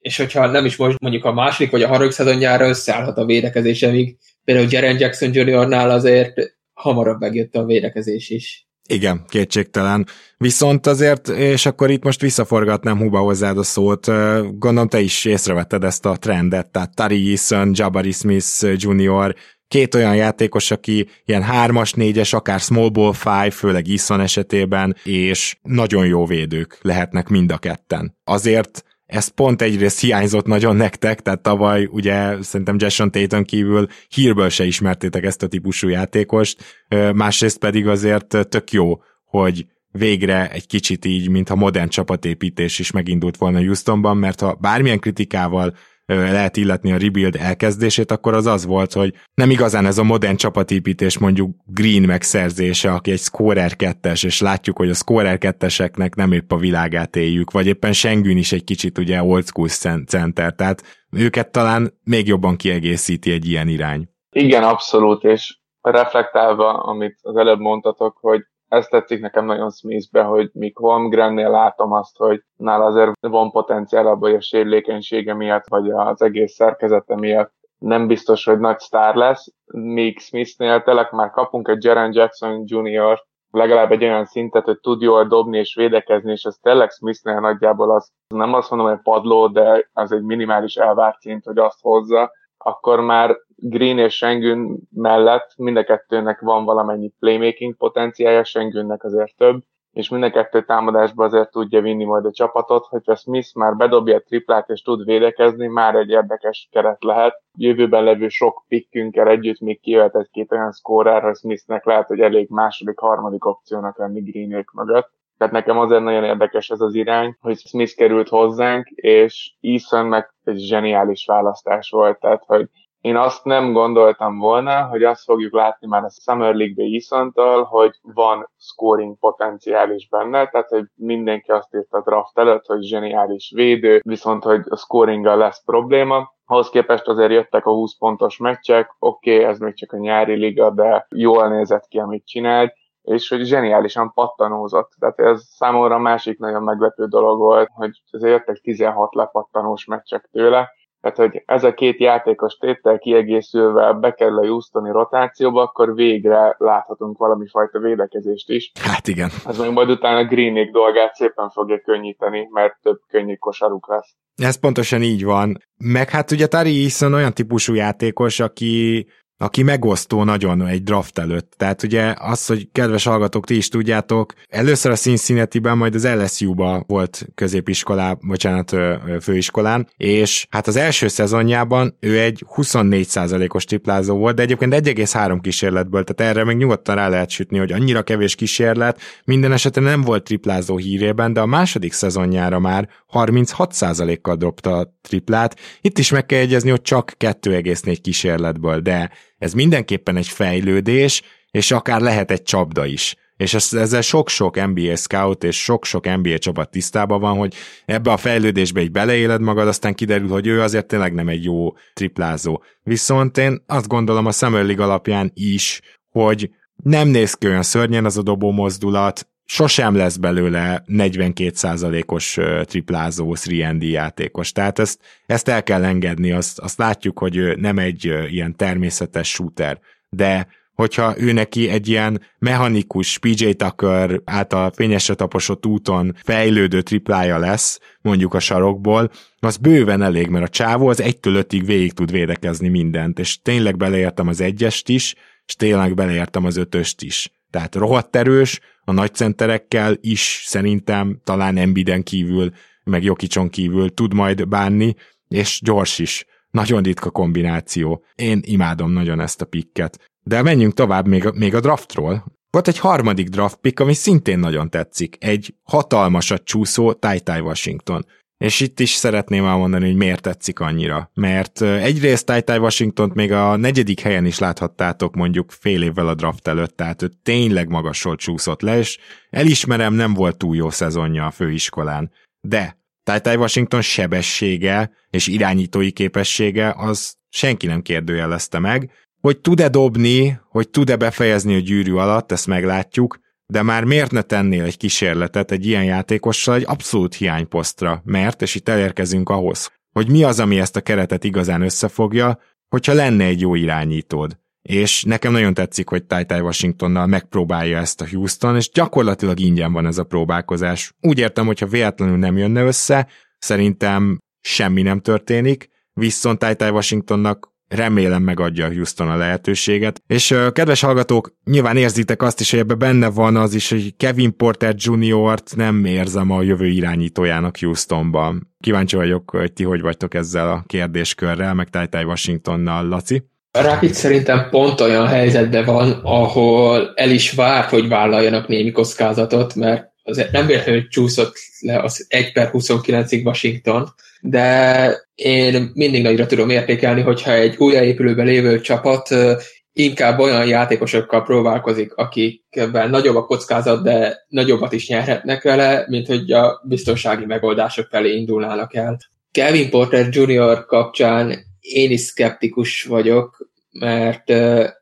és hogyha nem is most mondjuk a második vagy a harmadik szezonjára összeállhat a védekezése, míg például Jaren Jackson Jr.-nál azért hamarabb megjött a védekezés is.
Igen, kétségtelen. Viszont azért, és akkor itt most visszaforgatnám Huba hozzád a szót, gondolom te is észrevetted ezt a trendet, tehát Tari Eason, Jabari Smith Jr., két olyan játékos, aki ilyen hármas, négyes, akár small ball five, főleg Eason esetében, és nagyon jó védők lehetnek mind a ketten. Azért ez pont egyrészt hiányzott nagyon nektek, tehát tavaly ugye szerintem Jason Tatum kívül hírből se ismertétek ezt a típusú játékost, másrészt pedig azért tök jó, hogy végre egy kicsit így, mintha modern csapatépítés is megindult volna Houstonban, mert ha bármilyen kritikával lehet illetni a rebuild elkezdését, akkor az az volt, hogy nem igazán ez a modern csapatépítés mondjuk Green megszerzése, aki egy scorer kettes, és látjuk, hogy a scorer ketteseknek nem épp a világát éljük, vagy éppen Sengün is egy kicsit ugye old school center, tehát őket talán még jobban kiegészíti egy ilyen irány.
Igen, abszolút, és reflektálva, amit az előbb mondtatok, hogy ez tetszik nekem nagyon Smithbe, hogy míg Holmgrennél látom azt, hogy nála azért van potenciál abban, hogy a sérülékenysége miatt, vagy az egész szerkezete miatt nem biztos, hogy nagy sztár lesz, míg Smithnél tényleg már kapunk egy Jaren Jackson Jr. legalább egy olyan szintet, hogy tud jól dobni és védekezni, és ez tényleg Smithnél nagyjából az, nem azt mondom, hogy padló, de az egy minimális elvárt szint, hogy azt hozza, akkor már Green és Sengün mellett mind a kettőnek van valamennyi playmaking potenciája, Sengünnek azért több, és mind a kettő támadásba azért tudja vinni majd a csapatot, hogyha Smith már bedobja a triplát és tud védekezni, már egy érdekes keret lehet. Jövőben levő sok pikkünkkel együtt még kijöhet egy-két olyan scorer, hogy Smithnek lehet, hogy elég második, harmadik opciónak lenni Greenék mögött. Tehát nekem azért nagyon érdekes ez az irány, hogy Smith került hozzánk, és Eason meg egy zseniális választás volt. Tehát, hogy én azt nem gondoltam volna, hogy azt fogjuk látni már a Summer League-be Eason-tól, hogy van scoring potenciál is benne, tehát hogy mindenki azt írt a draft előtt, hogy zseniális védő, viszont hogy a scoringgal lesz probléma. Ahhoz képest azért jöttek a 20 pontos meccsek, oké, okay, ez még csak a nyári liga, de jól nézett ki, amit csinált, és hogy zseniálisan pattanózott. Tehát ez számomra másik nagyon meglepő dolog volt, hogy azért jöttek 16 lepattanós meccsek tőle, tehát, hogy ez a két játékos tétel kiegészülve bekerül a Houstoni rotációba, akkor végre láthatunk valami fajta védekezést is.
Hát igen.
Ez meg majd utána Greenék dolgát szépen fogja könnyíteni, mert több könnyű kosaruk lesz.
Ez pontosan így van. Meg hát ugye Tari Eason olyan típusú játékos, aki aki megosztó nagyon egy draft előtt. Tehát ugye az, hogy kedves hallgatók, ti is tudjátok, először a Cincinnati-ben, majd az LSU-ba volt középiskolá, bocsánat, főiskolán, és hát az első szezonjában ő egy 24%-os triplázó volt, de egyébként 1,3 kísérletből, tehát erre még nyugodtan rá lehet sütni, hogy annyira kevés kísérlet, minden esetben nem volt triplázó hírében, de a második szezonjára már 36%-kal dobta triplát. Itt is meg kell egyezni, hogy csak 2,4 kísérletből, de ez mindenképpen egy fejlődés, és akár lehet egy csapda is. És ezzel sok-sok NBA scout és sok-sok NBA csapat tisztában van, hogy ebbe a fejlődésbe így beleéled magad, aztán kiderül, hogy ő azért tényleg nem egy jó triplázó. Viszont én azt gondolom a Summer League alapján is, hogy nem néz ki olyan szörnyen az a dobó mozdulat, sosem lesz belőle 42%-os triplázó 3 játékos. Tehát ezt, ezt el kell engedni, azt, azt látjuk, hogy ő nem egy ilyen természetes shooter, de hogyha ő neki egy ilyen mechanikus PJ Tucker által fényesre taposott úton fejlődő triplája lesz, mondjuk a sarokból, az bőven elég, mert a csávó az egytől ötig végig tud védekezni mindent, és tényleg beleértem az egyest is, és tényleg beleértem az ötöst is. Tehát rohadt erős, a nagy centerekkel is szerintem talán Embiden kívül, meg Jokicson kívül tud majd bánni, és gyors is. Nagyon ritka kombináció. Én imádom nagyon ezt a pikket. De menjünk tovább még, még a draftról. Volt egy harmadik draft pick, ami szintén nagyon tetszik. Egy hatalmasat csúszó Ty Washington. És itt is szeretném elmondani, hogy miért tetszik annyira. Mert egyrészt Ty Washington még a negyedik helyen is láthattátok mondjuk fél évvel a draft előtt, tehát ő tényleg magasról csúszott le, és elismerem, nem volt túl jó szezonja a főiskolán. De Ty Washington sebessége és irányítói képessége az senki nem kérdőjelezte meg, hogy tud-e dobni, hogy tud-e befejezni a gyűrű alatt, ezt meglátjuk, de már miért ne tennél egy kísérletet egy ilyen játékossal egy abszolút hiányposztra, mert, és itt elérkezünk ahhoz, hogy mi az, ami ezt a keretet igazán összefogja, hogyha lenne egy jó irányítód. És nekem nagyon tetszik, hogy Ty Ty Washingtonnal megpróbálja ezt a Houston, és gyakorlatilag ingyen van ez a próbálkozás. Úgy értem, hogyha véletlenül nem jönne össze, szerintem semmi nem történik, viszont Ty Ty Washingtonnak remélem megadja Houston a lehetőséget. És kedves hallgatók, nyilván érzitek azt is, hogy ebbe benne van az is, hogy Kevin Porter Jr.-t nem érzem a jövő irányítójának Houstonban. Kíváncsi vagyok, hogy ti hogy vagytok ezzel a kérdéskörrel, meg Ty Washingtonnal, Laci.
Rapid szerintem pont olyan helyzetben van, ahol el is várt, hogy vállaljanak némi kockázatot, mert azért nem véletlenül csúszott le az 1 per 29-ig Washington, de én mindig nagyra tudom értékelni, hogyha egy újjáépülőben lévő csapat inkább olyan játékosokkal próbálkozik, akikben nagyobb a kockázat, de nagyobbat is nyerhetnek vele, mint hogy a biztonsági megoldások felé indulnának el. Kevin Porter Jr. kapcsán én is szkeptikus vagyok, mert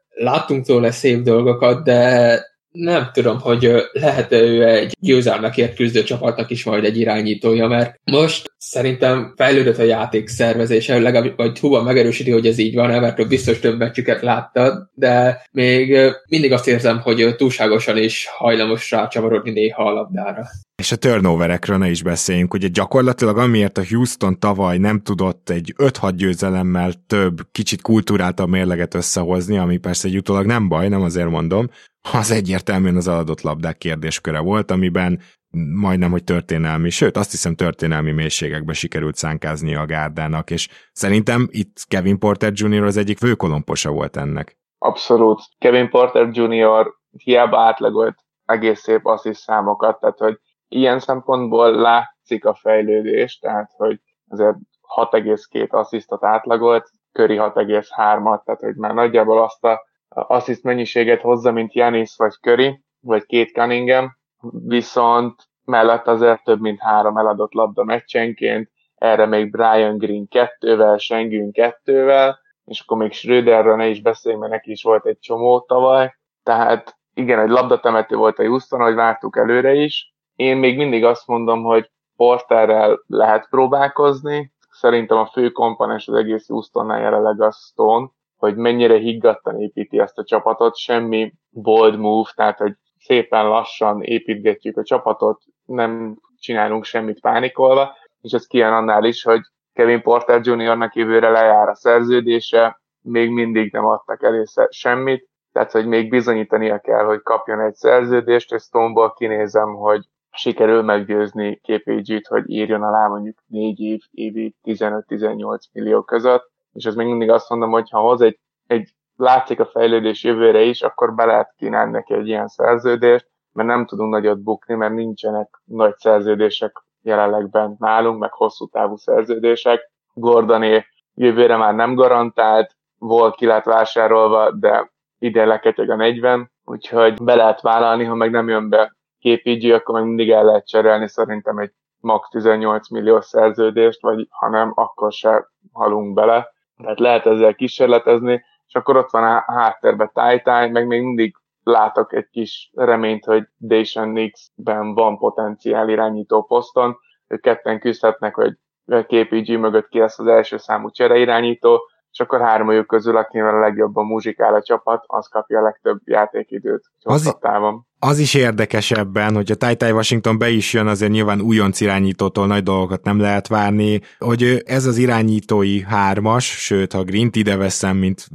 láttunk tőle szép dolgokat, de nem tudom, hogy lehet-e ő egy győzelmekért küzdő csapatnak is majd egy irányítója, mert most szerintem fejlődött a játék szervezése, legalább vagy húban megerősíti, hogy ez így van, mert biztos több meccsüket látta, de még mindig azt érzem, hogy túlságosan is hajlamos rácsavarodni néha a labdára.
És a turnoverekről ne is beszéljünk, ugye gyakorlatilag amiért a Houston tavaly nem tudott egy 5-6 győzelemmel több, kicsit kultúráltabb mérleget összehozni, ami persze egy utólag nem baj, nem azért mondom, az egyértelműen az aladott labdák kérdésköre volt, amiben majdnem, hogy történelmi, sőt, azt hiszem történelmi mélységekbe sikerült szánkázni a gárdának, és szerintem itt Kevin Porter Jr. az egyik főkolomposa volt ennek.
Abszolút. Kevin Porter Jr. hiába átlagolt egész szép assziszt számokat, tehát hogy ilyen szempontból látszik a fejlődés, tehát hogy azért 6,2 asszisztot átlagolt, Köri 6,3-at, tehát hogy már nagyjából azt a assziszt mennyiséget hozza, mint Janis vagy Curry, vagy két Cunningham, viszont mellett azért több mint három eladott labda meccsenként, erre még Brian Green kettővel, Sengün kettővel, és akkor még Schröderről ne is beszéljünk, mert neki is volt egy csomó tavaly, tehát igen, egy labdatemető volt a Houston, hogy vártuk előre is. Én még mindig azt mondom, hogy Porterrel lehet próbálkozni, szerintem a fő komponens az egész Houstonnál jelenleg a Stone, hogy mennyire higgadtan építi ezt a csapatot, semmi bold move, tehát hogy szépen lassan építgetjük a csapatot, nem csinálunk semmit pánikolva, és ez kijön annál is, hogy Kevin Porter Jr.-nak jövőre lejár a szerződése, még mindig nem adtak elé semmit, tehát hogy még bizonyítania kell, hogy kapjon egy szerződést, és Stoneból kinézem, hogy sikerül meggyőzni KPG-t, hogy írjon alá mondjuk 4 év, évi 15-18 millió között, és ez még mindig azt mondom, hogy ha hoz egy, egy látszik a fejlődés jövőre is, akkor be lehet kínálni neki egy ilyen szerződést, mert nem tudunk nagyot bukni, mert nincsenek nagy szerződések jelenleg bent nálunk, meg hosszú távú szerződések. Gordoné jövőre már nem garantált, volt ki lett vásárolva, de ide leketyeg a 40, úgyhogy be lehet vállalni, ha meg nem jön be KPG, akkor meg mindig el lehet cserélni szerintem egy max 18 millió szerződést, vagy ha nem, akkor se halunk bele. Tehát lehet ezzel kísérletezni, és akkor ott van a háttérben Tájtáj, meg még mindig látok egy kis reményt, hogy Dation Nix-ben van potenciál irányító poszton, ők ketten küzdhetnek, hogy KPG mögött ki lesz az első számú csereirányító, és akkor hármajuk közül, akivel a legjobban muzsikál a csapat, az kapja a legtöbb játékidőt
az,
távon.
Az is érdekes ebben, hogy a -Ty Washington be is jön, azért nyilván újonc irányítótól nagy dolgokat nem lehet várni, hogy ez az irányítói hármas, sőt, ha Grint ide veszem, mint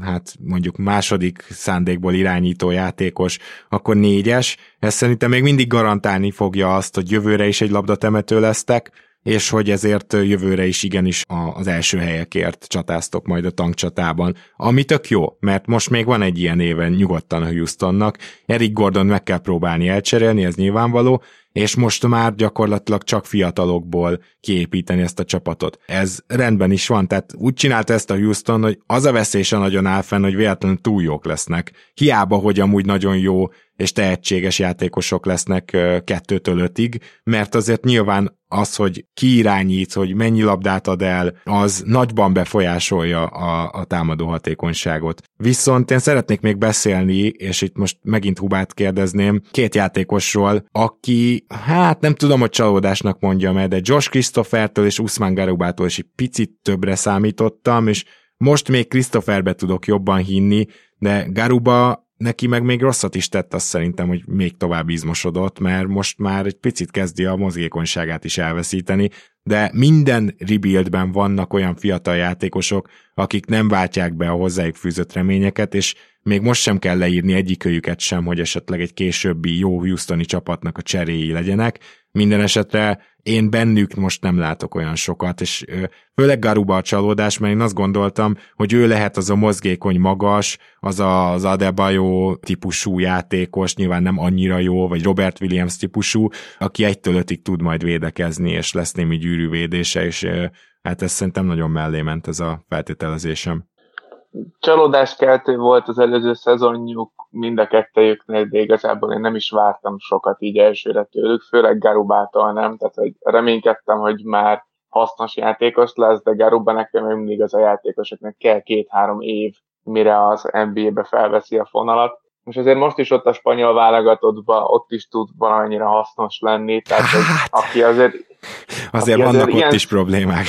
hát mondjuk második szándékból irányító játékos, akkor négyes, ez szerintem még mindig garantálni fogja azt, hogy jövőre is egy labdatemető lesztek, és hogy ezért jövőre is igenis az első helyekért csatáztok majd a tankcsatában, ami tök jó, mert most még van egy ilyen éven nyugodtan a Houstonnak, Eric Gordon meg kell próbálni elcserélni, ez nyilvánvaló, és most már gyakorlatilag csak fiatalokból kiépíteni ezt a csapatot. Ez rendben is van, tehát úgy csinálta ezt a Houston, hogy az a veszélyse nagyon áll fenn, hogy véletlenül túl jók lesznek. Hiába, hogy amúgy nagyon jó és tehetséges játékosok lesznek kettőtől ötig, mert azért nyilván az, hogy ki irányít, hogy mennyi labdát ad el, az nagyban befolyásolja a, a támadó hatékonyságot. Viszont én szeretnék még beszélni, és itt most megint Hubát kérdezném, két játékosról, aki, hát nem tudom, hogy csalódásnak mondja meg, de Josh Christophertől és Usman Garubától is egy picit többre számítottam, és most még Christopherbe tudok jobban hinni, de Garuba neki meg még rosszat is tett azt szerintem, hogy még tovább izmosodott, mert most már egy picit kezdi a mozgékonyságát is elveszíteni, de minden rebuildben vannak olyan fiatal játékosok, akik nem váltják be a hozzájuk fűzött reményeket, és még most sem kell leírni egyikőjüket sem, hogy esetleg egy későbbi jó Houstoni csapatnak a cseréi legyenek. Minden esetre én bennük most nem látok olyan sokat, és főleg Garuba a csalódás, mert én azt gondoltam, hogy ő lehet az a mozgékony magas, az a, az Adebayo típusú játékos, nyilván nem annyira jó, vagy Robert Williams típusú, aki egytől ötig tud majd védekezni, és lesz némi gyűrűvédése, és hát ez szerintem nagyon mellé ment ez a feltételezésem
csalódáskeltő volt az előző szezonjuk mind a kettejüknél, de igazából én nem is vártam sokat így elsőre tőlük, főleg Garubától nem, tehát hogy reménykedtem, hogy már hasznos játékos lesz, de Garuba nekem még mindig az a játékos, akinek kell két-három év, mire az NBA-be felveszi a fonalat. És azért most is ott a spanyol válogatottban, ott is tud valamelyire hasznos lenni, tehát hát, aki azért...
Azért aki vannak azért ott ilyen... is problémák.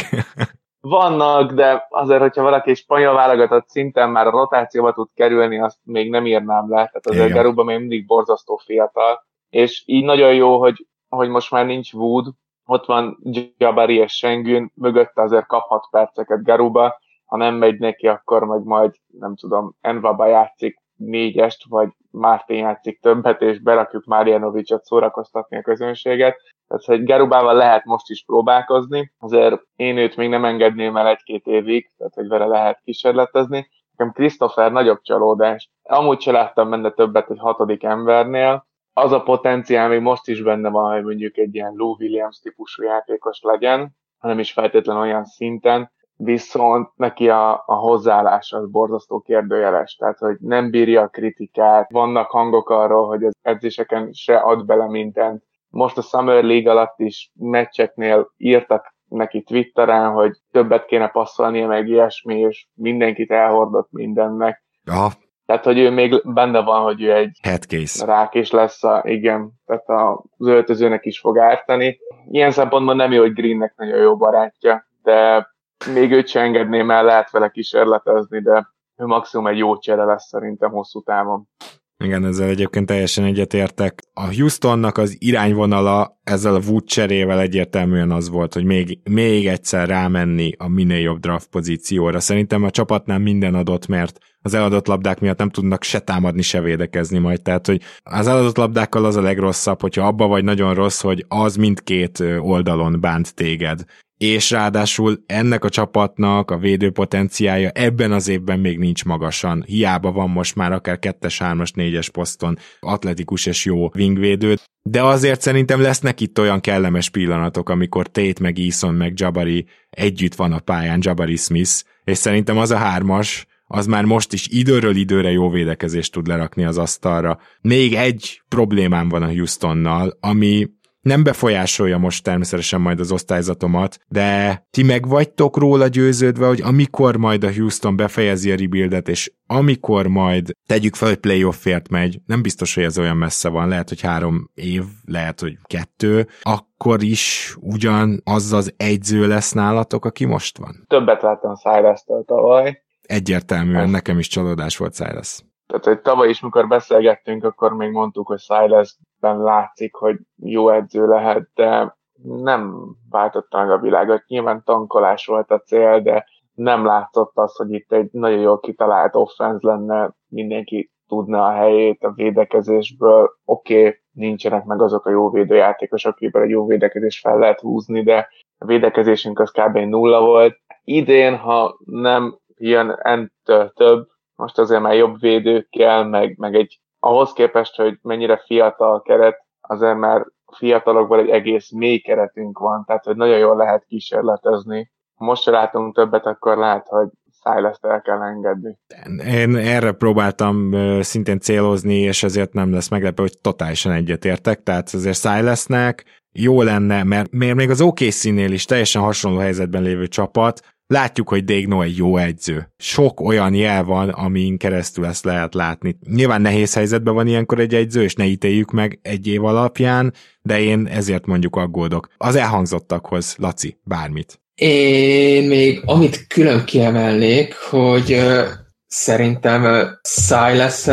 Vannak, de azért, hogyha valaki spanyol válogatott szinten már a rotációba tud kerülni, azt még nem írnám le. Tehát azért Igen. Garuba még mindig borzasztó fiatal. És így nagyon jó, hogy, hogy most már nincs Wood, ott van Jabari és Sengün, mögötte azért kaphat perceket Garuba, ha nem megy neki, akkor meg majd, nem tudom, Envaba játszik négyest, vagy Mártin játszik többet, és berakjuk Márjanovicsot szórakoztatni a közönséget. Tehát, hogy Gerubával lehet most is próbálkozni, azért én őt még nem engedném el egy-két évig, tehát, hogy vele lehet kísérletezni. Nekem Christopher nagyobb csalódás. Amúgy se láttam benne többet egy hatodik embernél. Az a potenciál még most is benne van, hogy mondjuk egy ilyen Lou Williams típusú játékos legyen, hanem is feltétlenül olyan szinten, viszont neki a, a hozzáállás az borzasztó kérdőjeles, tehát hogy nem bírja a kritikát, vannak hangok arról, hogy az edzéseken se ad bele mindent, most a Summer League alatt is meccseknél írtak neki Twitteren, hogy többet kéne passzolnia, meg ilyesmi, és mindenkit elhordott mindennek.
Aha.
Tehát, hogy ő még benne van, hogy ő egy
Headcase.
rák is lesz, a, igen, tehát az öltözőnek is fog ártani. Ilyen szempontból nem jó, hogy Greennek nagyon jó barátja, de még őt sem engedném el, lehet vele kísérletezni, de ő maximum egy jó csere lesz szerintem hosszú távon.
Igen, ezzel egyébként teljesen egyetértek. A Houstonnak az irányvonala ezzel a Wood cserével egyértelműen az volt, hogy még, még egyszer rámenni a minél jobb draft pozícióra. Szerintem a csapatnál minden adott, mert az eladott labdák miatt nem tudnak se támadni, se védekezni majd. Tehát, hogy az eladott labdákkal az a legrosszabb, hogyha abba vagy nagyon rossz, hogy az mindkét oldalon bánt téged és ráadásul ennek a csapatnak a védő potenciája ebben az évben még nincs magasan. Hiába van most már akár 2-es, 3-as, 4-es poszton atletikus és jó wingvédő, de azért szerintem lesznek itt olyan kellemes pillanatok, amikor Tate, meg Eason, meg Jabari együtt van a pályán, Jabari Smith, és szerintem az a hármas, az már most is időről időre jó védekezést tud lerakni az asztalra. Még egy problémám van a Houstonnal, ami nem befolyásolja most természetesen majd az osztályzatomat, de ti meg vagytok róla győződve, hogy amikor majd a Houston befejezi a rebuildet, és amikor majd tegyük fel, hogy playoffért megy, nem biztos, hogy ez olyan messze van, lehet, hogy három év, lehet, hogy kettő, akkor is ugyan az az egyző lesz nálatok, aki most van?
Többet láttam Cyrus-től tavaly.
Egyértelműen, nekem is csalódás volt Cyrus.
Tehát, hogy tavaly is, mikor beszélgettünk, akkor még mondtuk, hogy Silasben látszik, hogy jó edző lehet, de nem váltotta meg a világot. Nyilván tankolás volt a cél, de nem látszott az, hogy itt egy nagyon jól kitalált offense lenne, mindenki tudna a helyét a védekezésből. Oké, okay, nincsenek meg azok a jó védőjátékosok, akikből egy jó védekezés fel lehet húzni, de a védekezésünk az kb. nulla volt. Idén, ha nem jön entől több, most azért már jobb védők kell, meg, meg egy ahhoz képest, hogy mennyire fiatal keret, azért már fiatalokból egy egész mély keretünk van, tehát hogy nagyon jól lehet kísérletezni. Most látunk többet, akkor lehet, hogy silas el kell engedni.
Én erre próbáltam szintén célozni, és ezért nem lesz meglepő, hogy totálisan egyetértek, tehát azért Silasnek jó lenne, mert, mert még az OKC-nél is teljesen hasonló helyzetben lévő csapat, látjuk, hogy Dégno egy jó edző. Sok olyan jel van, amin keresztül ezt lehet látni. Nyilván nehéz helyzetben van ilyenkor egy edző, és ne ítéljük meg egy év alapján, de én ezért mondjuk aggódok. Az elhangzottakhoz, Laci, bármit.
Én még amit külön kiemelnék, hogy szerintem silas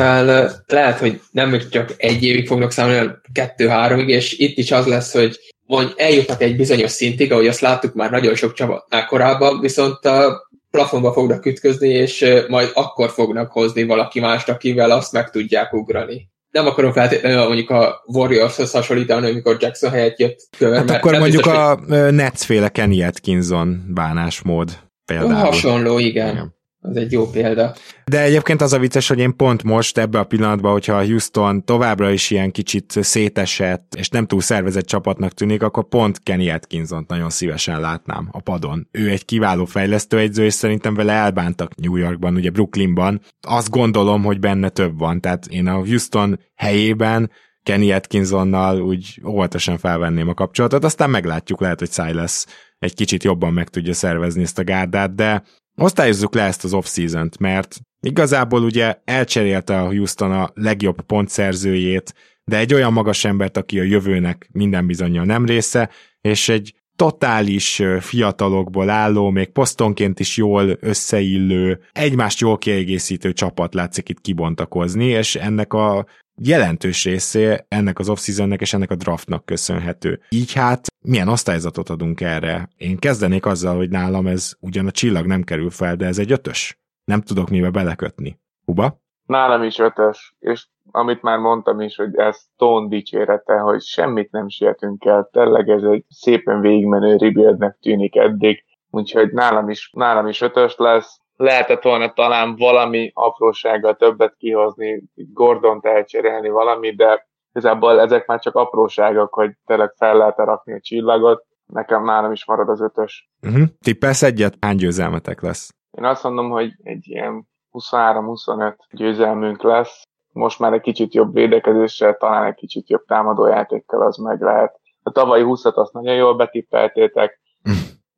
lehet, hogy nem csak egy évig fognak számolni, hanem kettő-háromig, és itt is az lesz, hogy vagy eljutnak egy bizonyos szintig, ahogy azt láttuk már nagyon sok csapatnál korábban, viszont a plafonba fognak ütközni, és majd akkor fognak hozni valaki mást, akivel azt meg tudják ugrani. Nem akarom feltétlenül mondjuk a Warriors-hoz hasonlítani, amikor Jackson helyett jött
köver. Hát akkor mondjuk biztos, a hogy... Nets-féle Kenny Atkinson bánásmód például.
Hasonló, igen. igen az egy jó példa.
De egyébként az a vicces, hogy én pont most ebbe a pillanatban, hogyha a Houston továbbra is ilyen kicsit szétesett, és nem túl szervezett csapatnak tűnik, akkor pont Kenny atkinson nagyon szívesen látnám a padon. Ő egy kiváló fejlesztő egyző, és szerintem vele elbántak New Yorkban, ugye Brooklynban. Azt gondolom, hogy benne több van, tehát én a Houston helyében Kenny Atkinsonnal úgy óvatosan felvenném a kapcsolatot, aztán meglátjuk, lehet, hogy Silas egy kicsit jobban meg tudja szervezni ezt a gárdát, de Osztályozzuk le ezt az off-season-t, mert igazából ugye elcserélte a Houston a legjobb pontszerzőjét, de egy olyan magas embert, aki a jövőnek minden bizonyal nem része, és egy totális fiatalokból álló, még posztonként is jól összeillő, egymást jól kiegészítő csapat látszik itt kibontakozni, és ennek a jelentős része ennek az off és ennek a draftnak köszönhető. Így hát milyen osztályzatot adunk erre? Én kezdenék azzal, hogy nálam ez ugyan a csillag nem kerül fel, de ez egy ötös. Nem tudok mibe belekötni. Huba?
Nálam is ötös, és amit már mondtam is, hogy ez Stone dicsérete, hogy semmit nem sietünk el, tényleg ez egy szépen végigmenő rebuildnek tűnik eddig, úgyhogy nálam is, nálam is ötös lesz, lehetett volna talán valami aprósággal többet kihozni, Gordon elcserélni valami, de igazából ezek már csak apróságok, hogy tényleg fel lehet rakni a csillagot. Nekem nálam is marad az ötös.
Uh-huh. Tippelsz egyet? Hány győzelmetek lesz?
Én azt mondom, hogy egy ilyen 23-25 győzelmünk lesz. Most már egy kicsit jobb védekezéssel, talán egy kicsit jobb támadójátékkal az meg lehet. A tavalyi 20-at azt nagyon jól betippeltétek,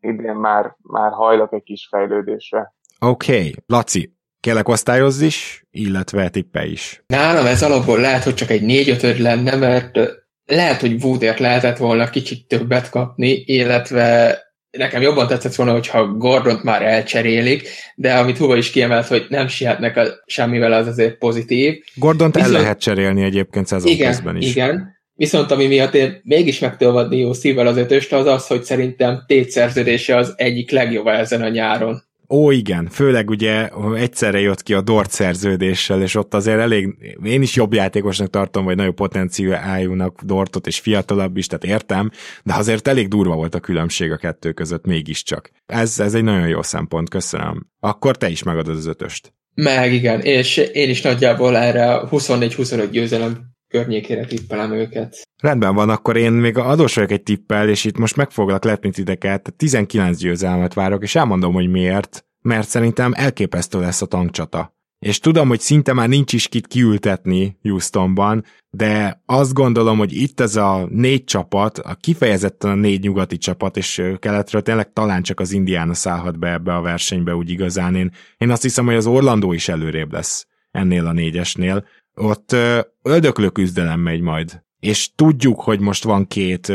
idén már, már hajlok egy kis fejlődésre.
Oké, okay. Laci, kérlek osztályoz is, illetve tippe is.
Nálam ez alapból lehet, hogy csak egy négy ötöd lenne, mert lehet, hogy Woodért lehetett volna kicsit többet kapni, illetve nekem jobban tetszett volna, hogyha Gordont már elcserélik, de amit Huba is kiemelt, hogy nem sietnek a, semmivel, az azért pozitív.
Gordont Viszont, el lehet cserélni egyébként szezon
igen,
közben is.
Igen, Viszont ami miatt én mégis meg tudom jó szívvel az ötöst, az az, hogy szerintem tétszerződése az egyik legjobb ezen a nyáron.
Ó, igen, főleg ugye egyszerre jött ki a Dort szerződéssel, és ott azért elég, én is jobb játékosnak tartom, vagy nagyobb potenciáljunak Dortot, és fiatalabb is, tehát értem, de azért elég durva volt a különbség a kettő között mégiscsak. Ez, ez egy nagyon jó szempont, köszönöm. Akkor te is megadod az ötöst.
Meg igen, és én is nagyjából erre 24-25 győzelem környékére tippelem őket.
Rendben van, akkor én még adós vagyok egy tippel, és itt most meg foglak lepni titeket, 19 győzelmet várok, és elmondom, hogy miért, mert szerintem elképesztő lesz a tankcsata. És tudom, hogy szinte már nincs is kit kiültetni Houstonban, de azt gondolom, hogy itt ez a négy csapat, a kifejezetten a négy nyugati csapat, és keletről tényleg talán csak az Indiana szállhat be ebbe a versenybe úgy igazán. Én, én azt hiszem, hogy az Orlandó is előrébb lesz ennél a négyesnél ott öldöklő küzdelem megy majd. És tudjuk, hogy most van két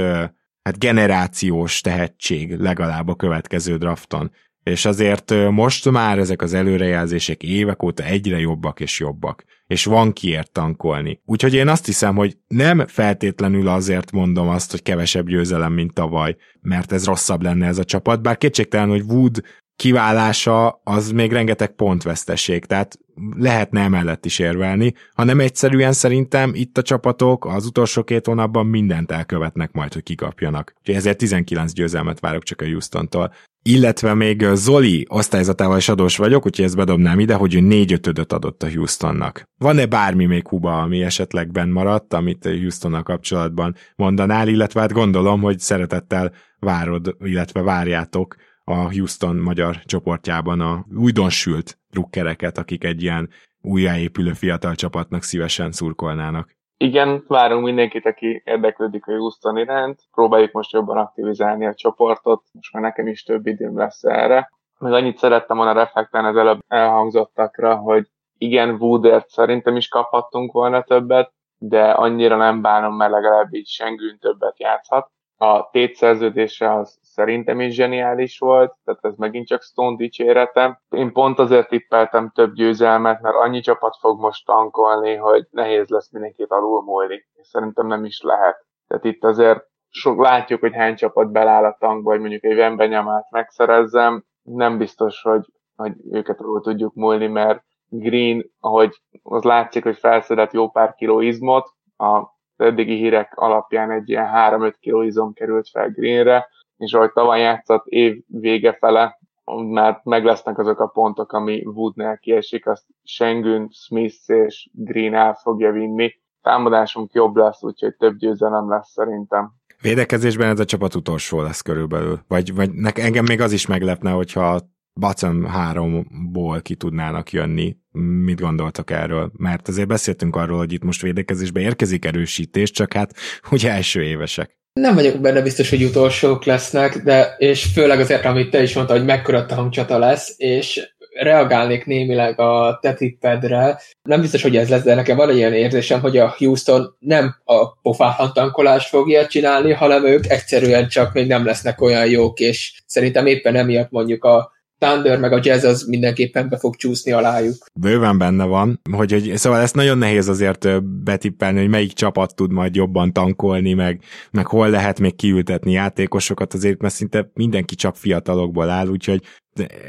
hát generációs tehetség legalább a következő drafton. És azért most már ezek az előrejelzések évek óta egyre jobbak és jobbak. És van kiért tankolni. Úgyhogy én azt hiszem, hogy nem feltétlenül azért mondom azt, hogy kevesebb győzelem, mint tavaly, mert ez rosszabb lenne ez a csapat, bár kétségtelen, hogy Wood kiválása az még rengeteg pontveszteség, tehát lehetne emellett is érvelni, hanem egyszerűen szerintem itt a csapatok az utolsó két hónapban mindent elkövetnek majd, hogy kikapjanak. Úgyhogy ezért 19 győzelmet várok csak a Houston-tól. Illetve még Zoli osztályzatával is adós vagyok, úgyhogy ezt bedobnám ide, hogy ő négy ötödöt adott a Houstonnak. Van-e bármi még Huba, ami esetleg benn maradt, amit Houstonnal kapcsolatban mondanál, illetve hát gondolom, hogy szeretettel várod, illetve várjátok a Houston magyar csoportjában a újdonsült drukkereket, akik egy ilyen újjáépülő fiatal csapatnak szívesen szurkolnának.
Igen, várunk mindenkit, aki érdeklődik a Houston iránt. Próbáljuk most jobban aktivizálni a csoportot, most már nekem is több időm lesz erre. Még annyit szerettem volna reflektálni az előbb elhangzottakra, hogy igen, Woodert szerintem is kaphattunk volna többet, de annyira nem bánom, mert legalább így Sengün többet játszhat. A tétszerződése az szerintem is zseniális volt, tehát ez megint csak Stone dicsérete. Én pont azért tippeltem több győzelmet, mert annyi csapat fog most tankolni, hogy nehéz lesz mindenkit alulmúlni, és szerintem nem is lehet. Tehát itt azért sok látjuk, hogy hány csapat beláll a tankba, hogy mondjuk egy Vembenyamát megszerezzem, nem biztos, hogy, hogy őket alul tudjuk múlni, mert Green, ahogy az látszik, hogy felszedett jó pár kiló izmot, a eddigi hírek alapján egy ilyen 3-5 kiló izom került fel Greenre, és ahogy tavaly játszott év vége fele, mert meg lesznek azok a pontok, ami Woodnél kiesik, azt Schengen, Smith és Green el fogja vinni. Támadásunk jobb lesz, úgyhogy több győzelem lesz szerintem.
Védekezésben ez a csapat utolsó lesz körülbelül. Vagy, vagy engem még az is meglepne, hogyha bottom háromból ki tudnának jönni. Mit gondoltak erről? Mert azért beszéltünk arról, hogy itt most védekezésbe érkezik erősítés, csak hát ugye első évesek.
Nem vagyok benne biztos, hogy utolsók lesznek, de és főleg azért, amit te is mondta, hogy mekkora tancsata lesz, és reagálnék némileg a te tippedre. Nem biztos, hogy ez lesz, de nekem van egy ilyen érzésem, hogy a Houston nem a pofátlan tankolást fogja csinálni, hanem ők egyszerűen csak még nem lesznek olyan jók, és szerintem éppen emiatt mondjuk a Thunder meg a Jazz az mindenképpen be fog csúszni alájuk.
Bőven benne van, hogy, hogy szóval ezt nagyon nehéz azért betippelni, hogy melyik csapat tud majd jobban tankolni, meg, meg hol lehet még kiültetni játékosokat, azért mert szinte mindenki csak fiatalokból áll, úgyhogy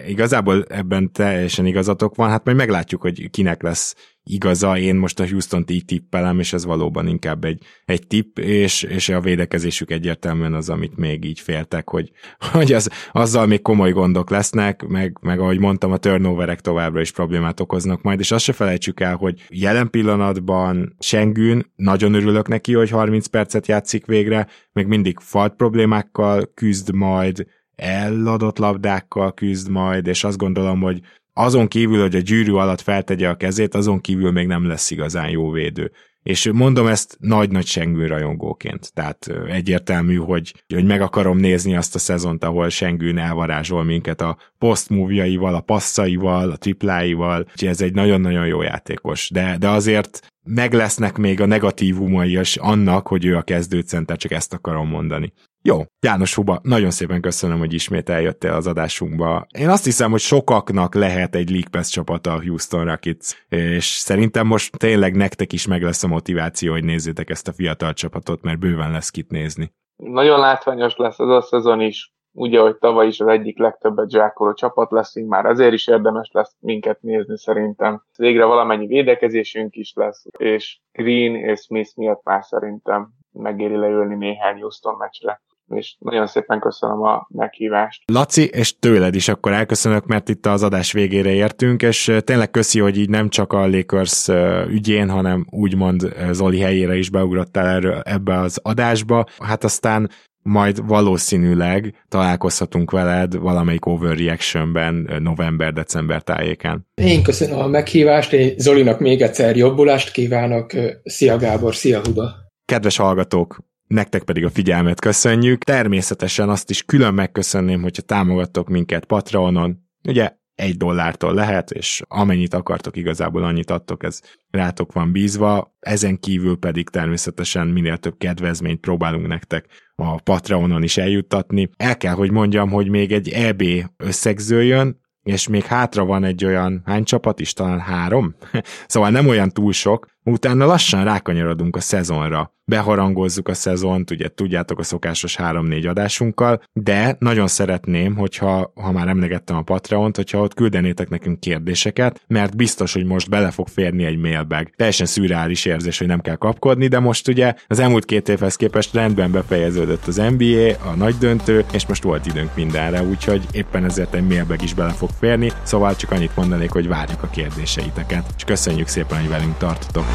igazából ebben teljesen igazatok van, hát majd meglátjuk, hogy kinek lesz igaza, én most a Houston-t így tippelem, és ez valóban inkább egy, egy tipp, és, és a védekezésük egyértelműen az, amit még így féltek, hogy, hogy az, azzal még komoly gondok lesznek, meg, meg ahogy mondtam, a turnoverek továbbra is problémát okoznak majd, és azt se felejtsük el, hogy jelen pillanatban Sengün, nagyon örülök neki, hogy 30 percet játszik végre, még mindig falt problémákkal küzd majd, eladott labdákkal küzd majd, és azt gondolom, hogy azon kívül, hogy a gyűrű alatt feltegye a kezét, azon kívül még nem lesz igazán jó védő. És mondom ezt nagy-nagy Sengő rajongóként. Tehát egyértelmű, hogy, hogy meg akarom nézni azt a szezont, ahol Sengőn elvarázsol minket a posztmúvjaival, a passzaival, a tripláival, úgyhogy ez egy nagyon-nagyon jó játékos. De, de azért meg lesznek még a negatívumai is annak, hogy ő a kezdőcenter, csak ezt akarom mondani. Jó, János Huba, nagyon szépen köszönöm, hogy ismét eljöttél az adásunkba. Én azt hiszem, hogy sokaknak lehet egy League Pass csapata a Houston Rockets, és szerintem most tényleg nektek is meg lesz a motiváció, hogy nézzétek ezt a fiatal csapatot, mert bőven lesz kit nézni.
Nagyon látványos lesz ez a szezon is, ugye, hogy tavaly is az egyik legtöbbet zsákoló csapat leszünk, már ezért is érdemes lesz minket nézni szerintem. Végre valamennyi védekezésünk is lesz, és Green és Smith miatt már szerintem megéri leülni néhány Houston meccsre és nagyon szépen köszönöm a meghívást.
Laci, és tőled is akkor elköszönök, mert itt az adás végére értünk, és tényleg köszi, hogy így nem csak a Lakers ügyén, hanem úgymond Zoli helyére is beugrottál erről, ebbe az adásba. Hát aztán majd valószínűleg találkozhatunk veled valamelyik overreactionben november-december tájékán.
Én köszönöm a meghívást, én Zolinak még egyszer jobbulást kívánok. Szia Gábor, szia Huda!
Kedves hallgatók, nektek pedig a figyelmet köszönjük. Természetesen azt is külön megköszönném, hogyha támogattok minket Patreonon. Ugye egy dollártól lehet, és amennyit akartok, igazából annyit adtok, ez rátok van bízva. Ezen kívül pedig természetesen minél több kedvezményt próbálunk nektek a Patreonon is eljuttatni. El kell, hogy mondjam, hogy még egy EB összegző jön, és még hátra van egy olyan, hány csapat is, talán három? szóval nem olyan túl sok, utána lassan rákanyarodunk a szezonra. Beharangozzuk a szezont, ugye tudjátok a szokásos 3-4 adásunkkal, de nagyon szeretném, hogyha, ha már emlegettem a Patreon-t, hogyha ott küldenétek nekünk kérdéseket, mert biztos, hogy most bele fog férni egy mailbag. Teljesen szürreális érzés, hogy nem kell kapkodni, de most ugye az elmúlt két évhez képest rendben befejeződött az NBA, a nagy döntő, és most volt időnk mindenre, úgyhogy éppen ezért egy mailbag is bele fog férni, szóval csak annyit mondanék, hogy várjuk a kérdéseiteket, és köszönjük szépen, hogy velünk tartotok.